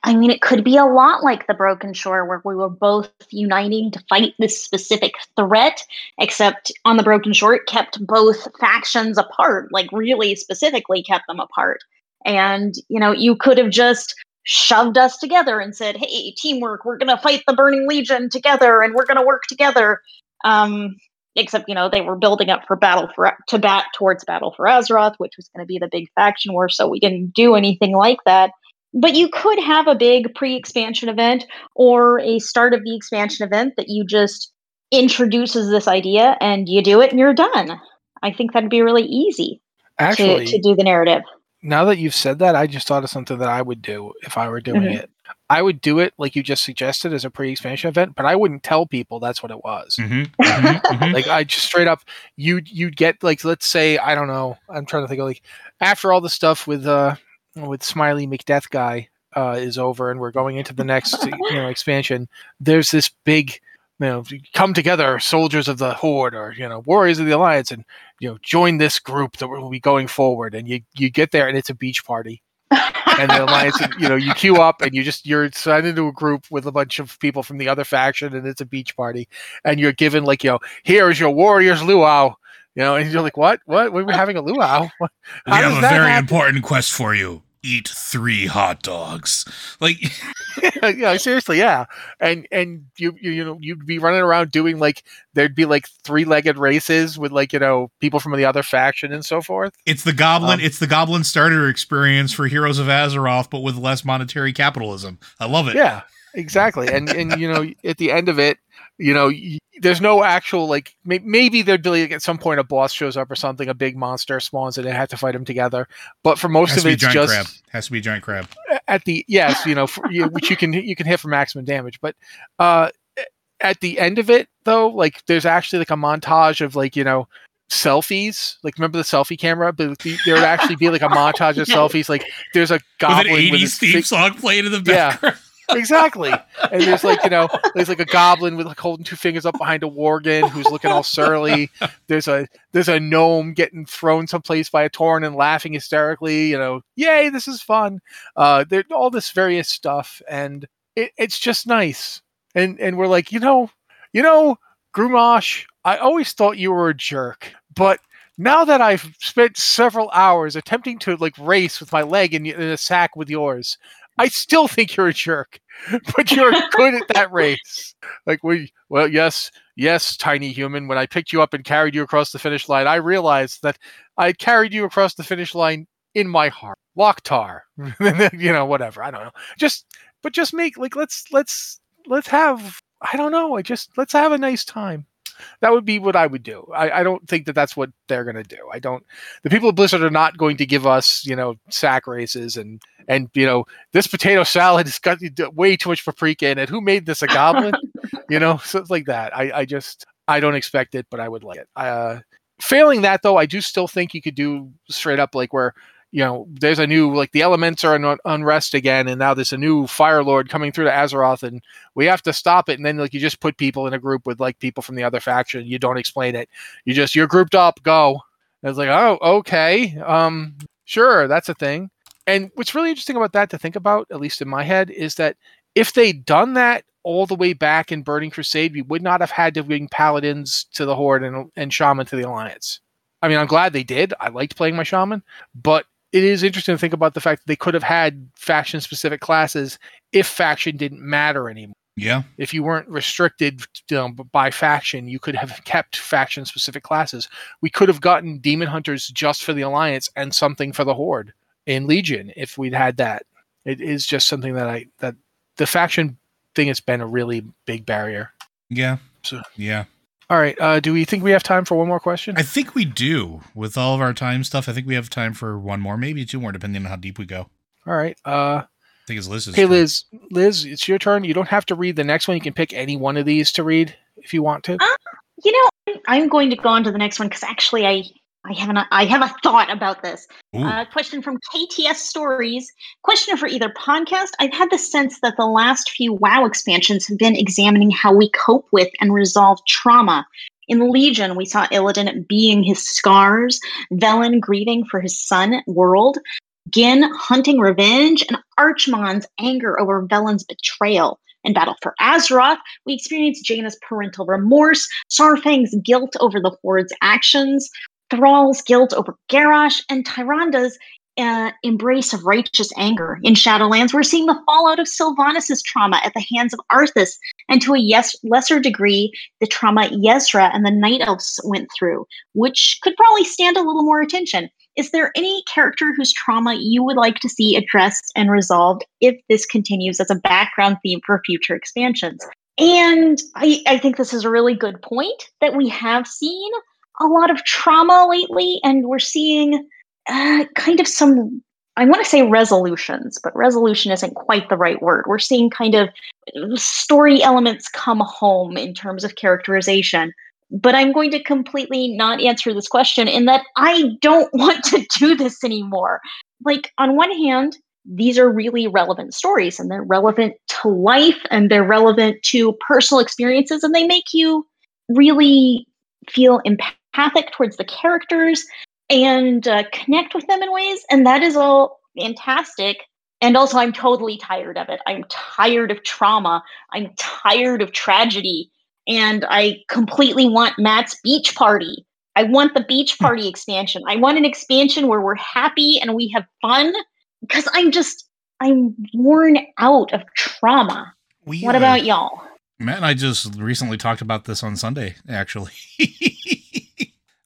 I mean, it could be a lot like the Broken Shore, where we were both uniting to fight this specific threat, except on the Broken Shore, it kept both factions apart, like really specifically kept them apart. And, you know, you could have just shoved us together and said, hey, teamwork, we're going to fight the Burning Legion together and we're going to work together. Um, except you know they were building up for battle for to bat towards battle for azeroth which was going to be the big faction war so we didn't do anything like that but you could have a big pre-expansion event or a start of the expansion event that you just introduces this idea and you do it and you're done i think that'd be really easy Actually, to, to do the narrative now that you've said that, I just thought of something that I would do if I were doing Mhm. it. I would do it like you just suggested as a pre-expansion event, but I wouldn't tell people that's what it was. Mm-hmm. like I just straight up you'd you'd get like let's say I don't know I'm trying to think of like after all the stuff with uh with Smiley McDeath guy uh is over and we're going into the next you know expansion there's this big you know come together soldiers of the horde or you know warriors of the alliance and you know join this group that will be going forward. And you you get there and it's a beach party. And the alliance you know you queue up and you just you're signed into a group with a bunch of people from the other faction and it's a beach party. And you're given like you know here is your warriors luau you know and you're like what what we're having a luau What- We have a very happen? important quest for you. Eat three hot dogs. Like, yeah seriously yeah and and you, you you know you'd be running around doing like there'd be like three-legged races with like you know people from the other faction and so forth it's the goblin. Um, it's the goblin starter experience for Heroes of Azeroth, but with less monetary capitalism. I love it. Yeah, exactly. And and you know, at the end of it, you know, there's no actual like may- maybe they're be like at some point a boss shows up or something, a big monster spawns and they have to fight them together. But for most of to it, it's just crab. Has to be a giant crab. at the yes, you know, for, you, which you can you can hit for maximum damage. But uh, at the end of it, though, like there's actually like a montage of like you know selfies. Like remember the selfie camera? But the, there would actually be like a montage of selfies. Like there's a With goblin an with 80s his theme fi- song playing in the Yeah. Exactly. And there's like, you know, there's like a goblin with like holding two fingers up behind a worgen who's looking all surly. There's a there's a gnome getting thrown someplace by a tauren and laughing hysterically, you know, yay, this is fun. Uh there's all this various stuff and it, it's just nice. And and we're like, you know, you know, Grommash, I always thought you were a jerk, but now that I've spent several hours attempting to like race with my leg in, in a sack with yours, I still think you're a jerk, but you're good at that race. Like we, well, yes, yes, tiny human. When I picked you up and carried you across the finish line, I realized that I carried you across the finish line in my heart. Loktar, you know, whatever. I don't know. Just, but just make like let's let's let's have. I don't know. I just let's have a nice time. That would be what I would do. I, I don't think that that's what they're going to do. I don't. The people at Blizzard are not going to give us, you know, sack races and and you know this potato salad has got way too much paprika in it. Who made this a goblin? you know, so like that. I I just I don't expect it, but I would like it. Uh, failing that though, I do still think you could do straight up like where you know there's a new like the elements are in unrest again, and now there's a new fire lord coming through to Azeroth, and we have to stop it. And then like you just put people in a group with like people from the other faction. You don't explain it. You just you're grouped up. Go. And it's like oh okay, um sure that's a thing. And what's really interesting about that to think about, at least in my head, is that if they'd done that all the way back in Burning Crusade, we would not have had to bring paladins to the Horde and, and shaman to the Alliance. I mean, I'm glad they did. I liked playing my shaman, but it is interesting to think about the fact that they could have had faction specific classes if faction didn't matter anymore. Yeah. If you weren't restricted you know, by faction, you could have kept faction specific classes. We could have gotten demon hunters just for the alliance and something for the horde in Legion if we'd had that. It is just something that I that the faction thing has been a really big barrier. Yeah. So yeah. All right. Uh, do we think we have time for one more question? I think we do. With all of our time stuff, I think we have time for one more, maybe two more, depending on how deep we go. All right. Uh, I think it's Liz's. Hey, Liz. Liz, it's your turn. You don't have to read the next one. You can pick any one of these to read if you want to. Uh, you know, I'm going to go on to the next one because actually, I I have an I have a thought about this. Uh, question from KTS Stories. Question for either podcast. I've had the sense that the last few WoW expansions have been examining how we cope with and resolve trauma. In Legion, we saw Illidan being his scars, Velen grieving for his son, World, Gin hunting revenge, and Archimonde's anger over Velen's betrayal. In Battle for Azeroth, we experience Jaina's parental remorse, Saurfang's guilt over the Horde's actions, Thrall's guilt over Garrosh, and Tyrande's uh, embrace of righteous anger. In Shadowlands, we're seeing the fallout of Sylvanas' trauma at the hands of Arthas, and to a yes, lesser degree, the trauma Yezra and the Night Elves went through, which could probably stand a little more attention. Is there any character whose trauma you would like to see addressed and resolved if this continues as a background theme for future expansions? And I, I think this is a really good point that we have seen a lot of trauma lately, and we're seeing uh, kind of some. I want to say resolutions, but resolution isn't quite the right word. We're seeing kind of story elements come home in terms of characterization. But I'm going to completely not answer this question in that I don't want to do this anymore. Like, on one hand, these are really relevant stories and they're relevant to life and they're relevant to personal experiences and they make you really feel empathic towards the characters and uh, connect with them in ways. And that is all fantastic. And also, I'm totally tired of it. I'm tired of trauma. I'm tired of tragedy. And I completely want Matt's beach party. I want the beach hmm. party expansion. I want an expansion where we're happy and we have fun because I'm just, I'm worn out of trauma. We, what uh, about y'all? Matt and I just recently talked about this on Sunday, actually.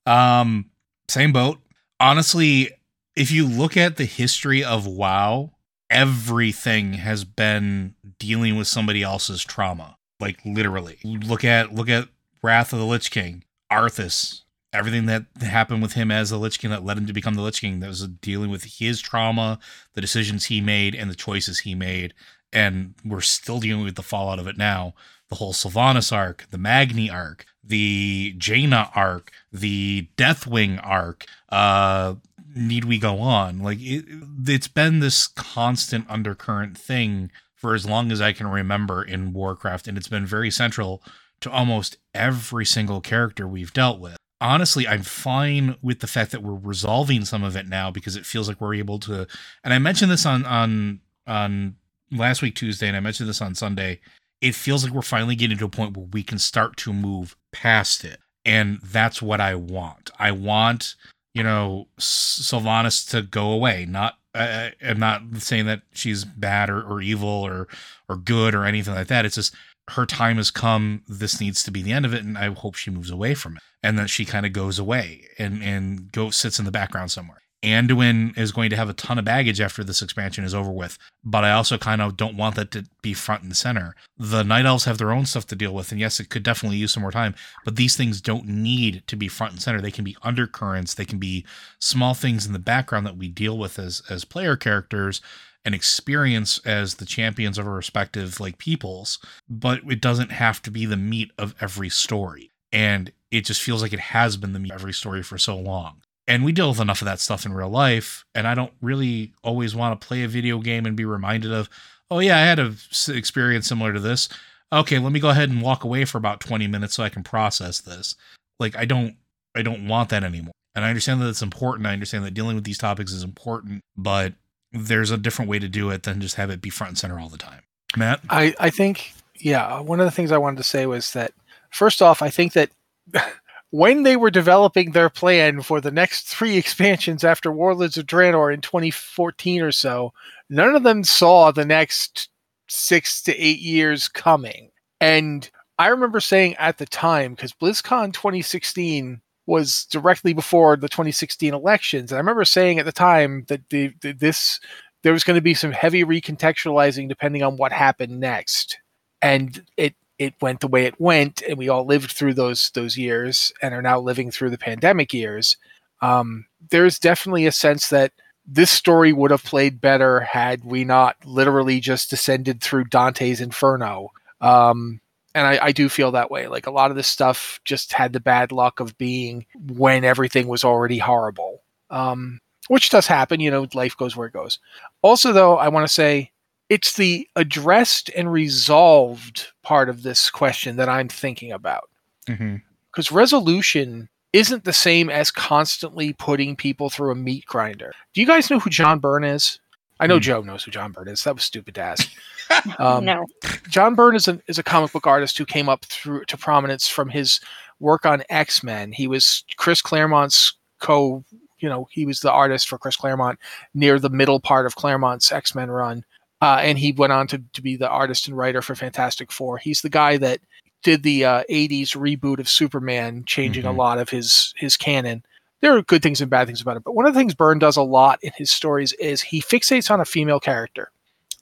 um, same boat. Honestly, if you look at the history of WoW, everything has been dealing with somebody else's trauma. Like literally. Look at look at Wrath of the Lich King, Arthas, everything that happened with him as the Lich King that led him to become the Lich King. That was dealing with his trauma, the decisions he made, and the choices he made. And we're still dealing with the fallout of it now the whole Sylvanas arc, the Magni arc, the Jaina arc, the Deathwing arc. Uh, need we go on? Like it, it's been this constant undercurrent thing for as long as I can remember in Warcraft, and it's been very central to almost every single character we've dealt with. Honestly, I'm fine with the fact that we're resolving some of it now because it feels like we're able to. And I mentioned this on on on last week Tuesday, and I mentioned this on Sunday it feels like we're finally getting to a point where we can start to move past it. And that's what I want. I want, you know, Sylvanas to go away. Not, uh, I'm not saying that she's bad or, or evil or, or good or anything like that. It's just her time has come. This needs to be the end of it. And I hope she moves away from it and that she kind of goes away and, and go sits in the background somewhere. Anduin is going to have a ton of baggage after this expansion is over with, but I also kind of don't want that to be front and center. The Night Elves have their own stuff to deal with, and yes, it could definitely use some more time, but these things don't need to be front and center. They can be undercurrents, they can be small things in the background that we deal with as as player characters and experience as the champions of our respective like peoples, but it doesn't have to be the meat of every story. And it just feels like it has been the meat of every story for so long and we deal with enough of that stuff in real life and i don't really always want to play a video game and be reminded of oh yeah i had a experience similar to this. Okay let me go ahead and walk away for about 20 minutes so i can process this. Like i don't i don't want that anymore. And i understand that it's important. I understand that dealing with these topics is important but there's a different way to do it than just have it be front and center all the time. Matt? I i think yeah one of the things i wanted to say was that first off i think that when they were developing their plan for the next three expansions after Warlords of Draenor in 2014 or so, none of them saw the next six to eight years coming. And I remember saying at the time, because BlizzCon 2016 was directly before the 2016 elections, and I remember saying at the time that the, the this there was going to be some heavy recontextualizing depending on what happened next. And it it went the way it went, and we all lived through those those years and are now living through the pandemic years. Um, there's definitely a sense that this story would have played better had we not literally just descended through Dante's Inferno. Um, and I, I, do feel that way. Like a lot of this stuff just had the bad luck of being when everything was already horrible, um, which does happen. You know, life goes where it goes. Also, though, I want to say it's the addressed and resolved part of this question that I'm thinking about. Because mm-hmm. resolution isn't the same as constantly putting people through a meat grinder. Do you guys know who John Byrne is? I know mm. Joe knows who John Byrne is. That was stupid to ask. Um, no. John Byrne is a, is a comic book artist who came up through to prominence from his work on X Men. He was Chris Claremont's co. You know, he was the artist for Chris Claremont near the middle part of Claremont's X Men run. Uh, and he went on to, to be the artist and writer for Fantastic Four. He's the guy that did the uh, 80s reboot of Superman, changing mm-hmm. a lot of his his canon. There are good things and bad things about it, but one of the things Byrne does a lot in his stories is he fixates on a female character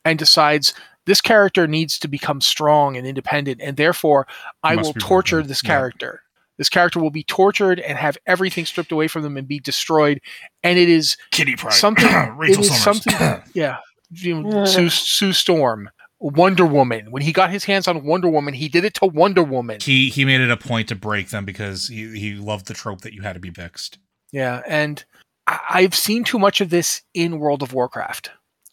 and decides this character needs to become strong and independent, and therefore I will torture this character. Yeah. This character will be tortured and have everything stripped away from them and be destroyed. And it is Kitty Pryde. something. it is something. Yeah, you know, Sue, Sue Storm, Wonder Woman. When he got his hands on Wonder Woman, he did it to Wonder Woman. He he made it a point to break them because he, he loved the trope that you had to be fixed. Yeah, and I've seen too much of this in World of Warcraft.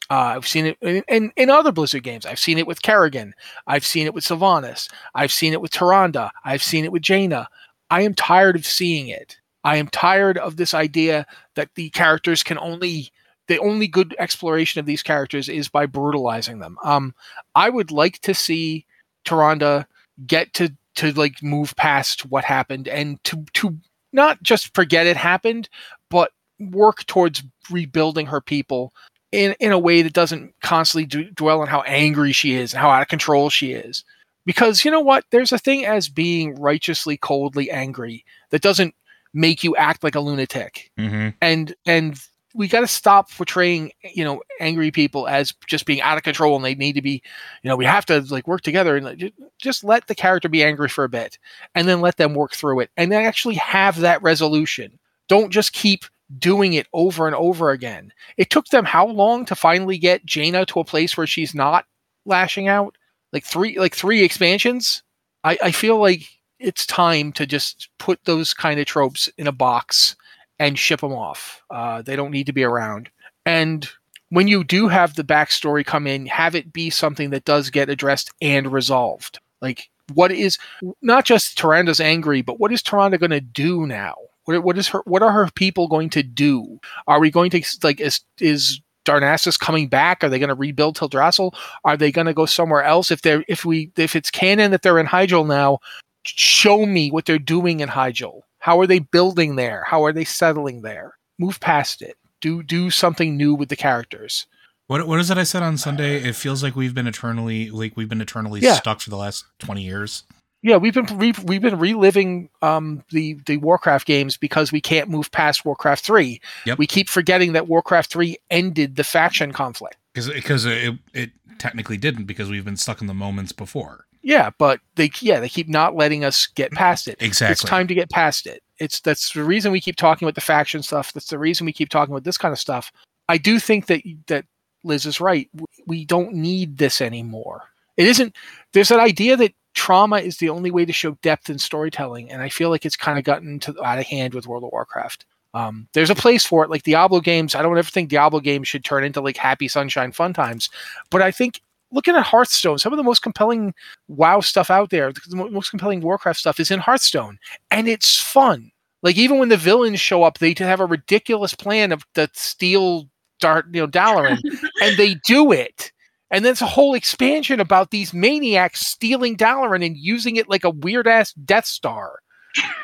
Uh, I've seen it in, in, in, other Blizzard games. I've seen it with Kerrigan. I've seen it with Sylvanas. I've seen it with Tyrande. I've seen it with Jaina. I am tired of seeing it. I am tired of this idea that the characters can only the only good exploration of these characters is by brutalizing them. Um, I would like to see Tyrande get to to like move past what happened and to to not just forget it happened, but work towards rebuilding her people in in a way that doesn't constantly d- dwell on how angry she is and how out of control she is. Because you know what, there's a thing as being righteously coldly angry that doesn't make you act like a lunatic. Mm-hmm. And and we got to stop portraying you know angry people as just being out of control and they need to be you know we have to like work together and just let the character be angry for a bit and then let them work through it and then actually have that resolution. Don't just keep doing it over and over again. It took them how long to finally get jaina to a place where she's not lashing out? Like three like three expansions? I i feel like it's time to just put those kind of tropes in a box and ship them off. Uh, they don't need to be around. And when you do have the backstory come in, have it be something that does get addressed and resolved. Like, what is not just Tyrande's angry, but what is Tyrande going to do now? What, what is her? What are her people going to do? Are we going to like is is Darnassus coming back? Are they going to rebuild Teldrassil? Are they going to go somewhere else? If they're if we if it's canon that they're in Hyjal now, show me what they're doing in Hyjal. How are they building there? How are they settling there? Move past it. Do do something new with the characters. What what is it I said on Sunday? It feels like we've been eternally like we've been eternally yeah. stuck for the last twenty years. Yeah, we've been re- we've been reliving um, the the Warcraft games because we can't move past Warcraft three. Yep. We keep forgetting that Warcraft three ended the faction conflict. because because it, it technically didn't because we've been stuck in the moments before. Yeah, but they yeah they keep not letting us get past it. Exactly. It's time to get past it. It's that's the reason we keep talking about the faction stuff. That's the reason we keep talking about this kind of stuff. I do think that that Liz is right. We don't need this anymore. It isn't. There's an idea that trauma is the only way to show depth in storytelling, and I feel like it's kind of gotten to out of hand with World of Warcraft. Um, there's a place for it, like Diablo games. I don't ever think Diablo games should turn into like happy sunshine fun times, but I think looking at Hearthstone, some of the most compelling WoW stuff out there, the most compelling Warcraft stuff is in Hearthstone, and it's fun. Like even when the villains show up, they have a ridiculous plan of to steal Dart, you know, Dalaran, and they do it. And then it's a whole expansion about these maniacs stealing Dalaran and using it like a weird ass Death Star,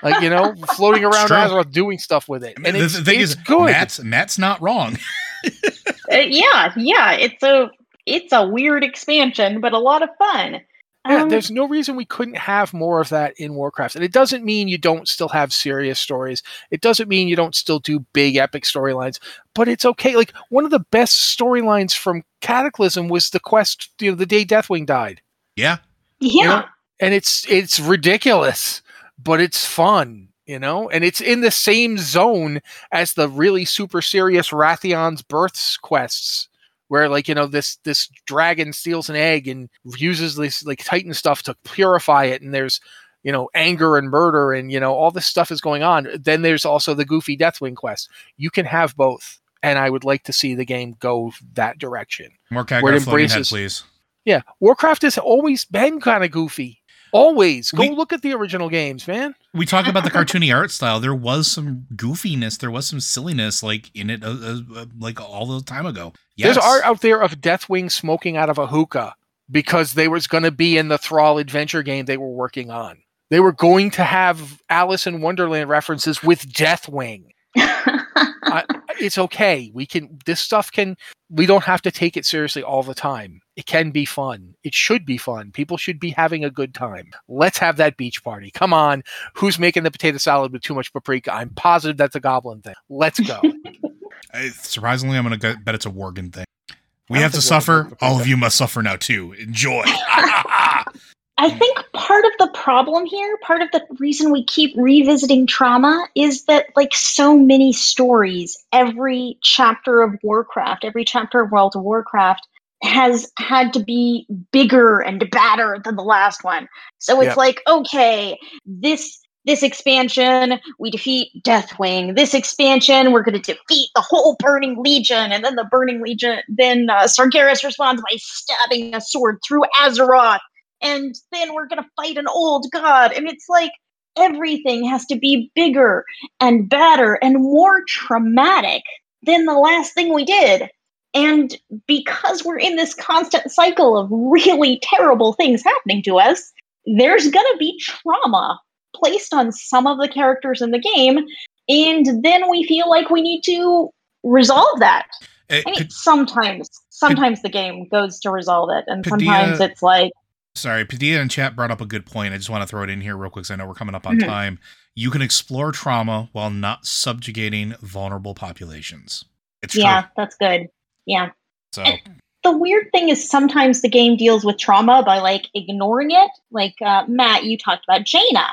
like you know, floating around. Azeroth doing stuff with it. And the, it's, the thing it's is, good. Matt's Matt's not wrong. Uh, yeah, yeah, it's a it's a weird expansion, but a lot of fun. Yeah, Um, there's no reason we couldn't have more of that in Warcraft. And it doesn't mean you don't still have serious stories. It doesn't mean you don't still do big epic storylines, but it's okay. Like one of the best storylines from Cataclysm was the quest, you know, the day Deathwing died. Yeah, yeah, know, And it's it's ridiculous, but it's fun, you know? And it's in the same zone as the really super serious Wrathion's births quests where like you know this this dragon steals an egg and uses this like titan stuff to purify it and there's you know anger and murder and you know all this stuff is going on then there's also the goofy deathwing quest you can have both and i would like to see the game go that direction more Where it floating head, embraces- please. yeah warcraft has always been kind of goofy always go We- look at the original games man We talked about the cartoony art style. There was some goofiness. There was some silliness, like in it, uh, uh, uh, like all the time ago. Yes. There's art out there of Deathwing smoking out of a hookah because they was going to be in the Thrall adventure game they were working on. They were going to have Alice in Wonderland references with Deathwing. It's okay. We can this stuff can we don't have to take it seriously all the time. It can be fun. It should be fun. People should be having a good time. Let's have that beach party. Come on. Who's making the potato salad with too much paprika? I'm positive that's a goblin thing. Let's go. Uh, surprisingly, I'm gonna bet it's a Worgen thing. We have to suffer. All of you must suffer now too. Enjoy. I think part of the problem here, part of the reason we keep revisiting trauma is that like so many stories, every chapter of Warcraft, every chapter of World of Warcraft has had to be bigger and badder than the last one. So it's Yep. like, okay, this this expansion, we defeat Deathwing. This expansion, we're going to defeat the whole Burning Legion, and then the Burning Legion. Then uh, Sargeras responds by stabbing a sword through Azeroth and then we're going to fight an old god. And it's like everything has to be bigger and better and more traumatic than the last thing we did. And because we're in this constant cycle of really terrible things happening to us, there's going to be trauma placed on some of the characters in the game. And then we feel like we need to resolve that. Uh, I mean, P- sometimes, sometimes the game goes to resolve it, and Padilla- sometimes it's like, sorry, Padilla and chat brought up a good point. I just want to throw it in here real quick because I know we're coming up on Mhm. time. You can explore trauma while not subjugating vulnerable populations. It's true. yeah, that's good. Yeah. So The weird thing is sometimes the game deals with trauma by like ignoring it. Like uh, Matt, you talked about Jaina,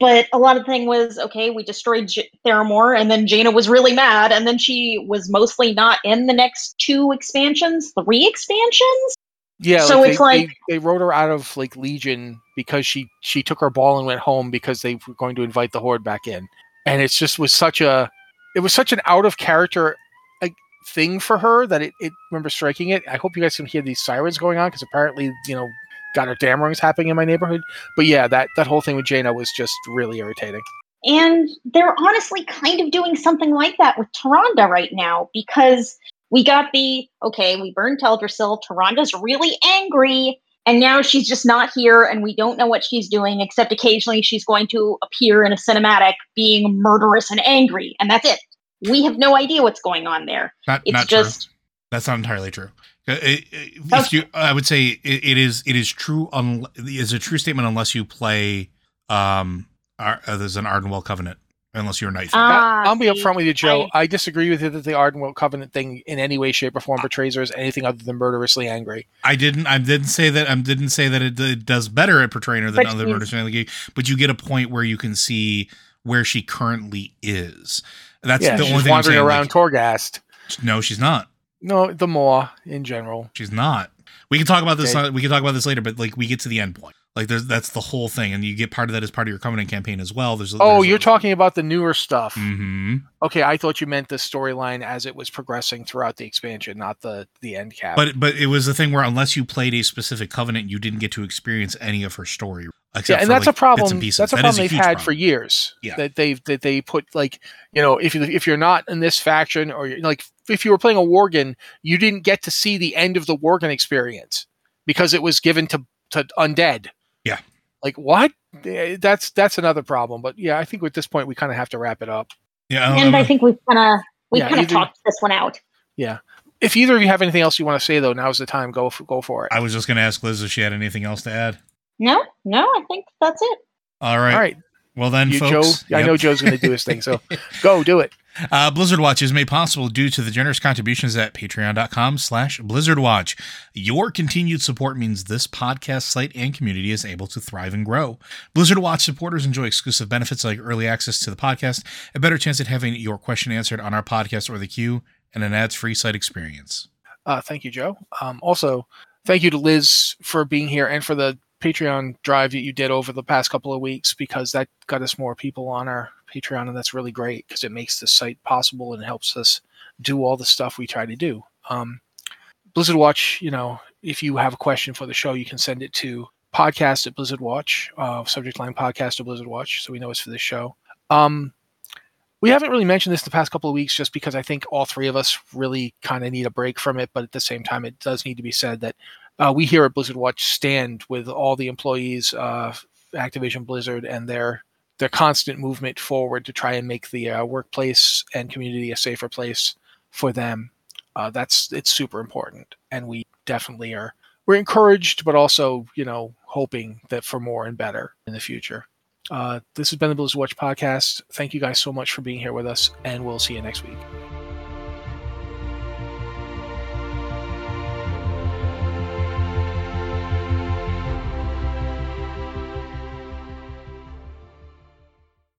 but a lot of the thing was okay. We destroyed J- Theramore, and then Jaina was really mad, and then she was mostly not in the next two expansions, three expansions. Yeah, So like it's they, like- they, they wrote her out of like Legion because she she took her ball and went home because they were going to invite the Horde back in, and it's just was such a it was such an out of character like thing for her that it, it remember striking it. I hope you guys can hear these sirens going on because apparently you know got her damn rings happening in my neighborhood. But yeah, that that whole thing with Jaina was just really irritating. And they're honestly kind of doing something like that with Tyrande right now because we got the okay, we burned Teldrassil. Tyrande's really angry, and now she's just not here, and we don't know what she's doing, except occasionally she's going to appear in a cinematic being murderous and angry, and that's it. We have no idea what's going on there. not It's not just true. That's not entirely true. Uh, it- it- if you, I would say it, it is it is true. Un, is a true statement unless you play. Um, Ar- uh, there's an Ardenweald Covenant. Unless you're a knight. Ah, I'll be see, upfront with you, Joe. I- I, disagree with you that the Ardenweald Covenant thing in any way, shape, or form portrays her as anything other than murderously angry. I didn't. I didn't say that. I didn't say that it, it does better at portraying her than But other she's- murders in the game. But you get a point where you can see where she currently is. That's yeah, the only thing I'm wandering saying. around Torghast. no, she's not. No, the more in general. She's not. We can talk about this. Okay. we can talk about this later. But like, we get to the end point. Like, there's that's the whole thing, and you get part of that as part of your Covenant campaign as well. There's. Oh, you're talking about the newer stuff. hmm Okay, I thought you meant the storyline as it was progressing throughout the expansion, not the the end cap. But but it was the thing where unless you played a specific Covenant, you didn't get to experience any of her story. Except yeah, and that's like, a problem. and. That's a That problem is they've huge had problem. for years. Yeah. that they've that they put like you know if you if you're not in this faction or you're, like if you were playing a Worgen, you didn't get to see the end of the Worgen experience because it was given to to undead. Yeah. like what? Eh, That's that's another problem. But yeah, I think at this point we kind of have to wrap it up. Yeah, and I think we've kind of we Yeah, kind of talked this one out. Yeah, if either of you have anything else you want to say though, now's the time. Go for, go for it. I was just going to ask Liz if she had anything else to add. No, no, I think that's it. All right. All right, Well then, you, folks. Joe. I know Joe's going to do his thing, so go do it. Uh, Blizzard Watch is made possible due to the generous contributions at patreon.com slash Blizzard Watch. Your continued support means this podcast site and community is able to thrive and grow. Blizzard Watch supporters enjoy exclusive benefits like early access to the podcast, a better chance at having your question answered on our podcast or the queue, and an ads-free site experience. Uh, thank you, Joe. Um, also, thank you to Liz for being here and for the Patreon drive that you did over the past couple of weeks because that got us more people on our Patreon, and that's really great because it makes the site possible and helps us do all the stuff we try to do. Um, Blizzard Watch, you know, if you have a question for the show, you can send it to podcast at Blizzard Watch, uh, subject line podcast at Blizzard Watch, so we know it's for this show. Um, we haven't really mentioned this the past couple of weeks just because I think all three of us really kind of need a break from it, but at the same time, it does need to be said that uh, we here at Blizzard Watch stand with all the employees of Activision Blizzard and their their constant movement forward to try and make the uh, workplace and community a safer place for them. Uh, that's it's super important, and we definitely are. We're encouraged, but also you know hoping that for more and better in the future. Uh, this has been the Blizzard Watch podcast. Thank you guys so much for being here with us, and we'll see you next week.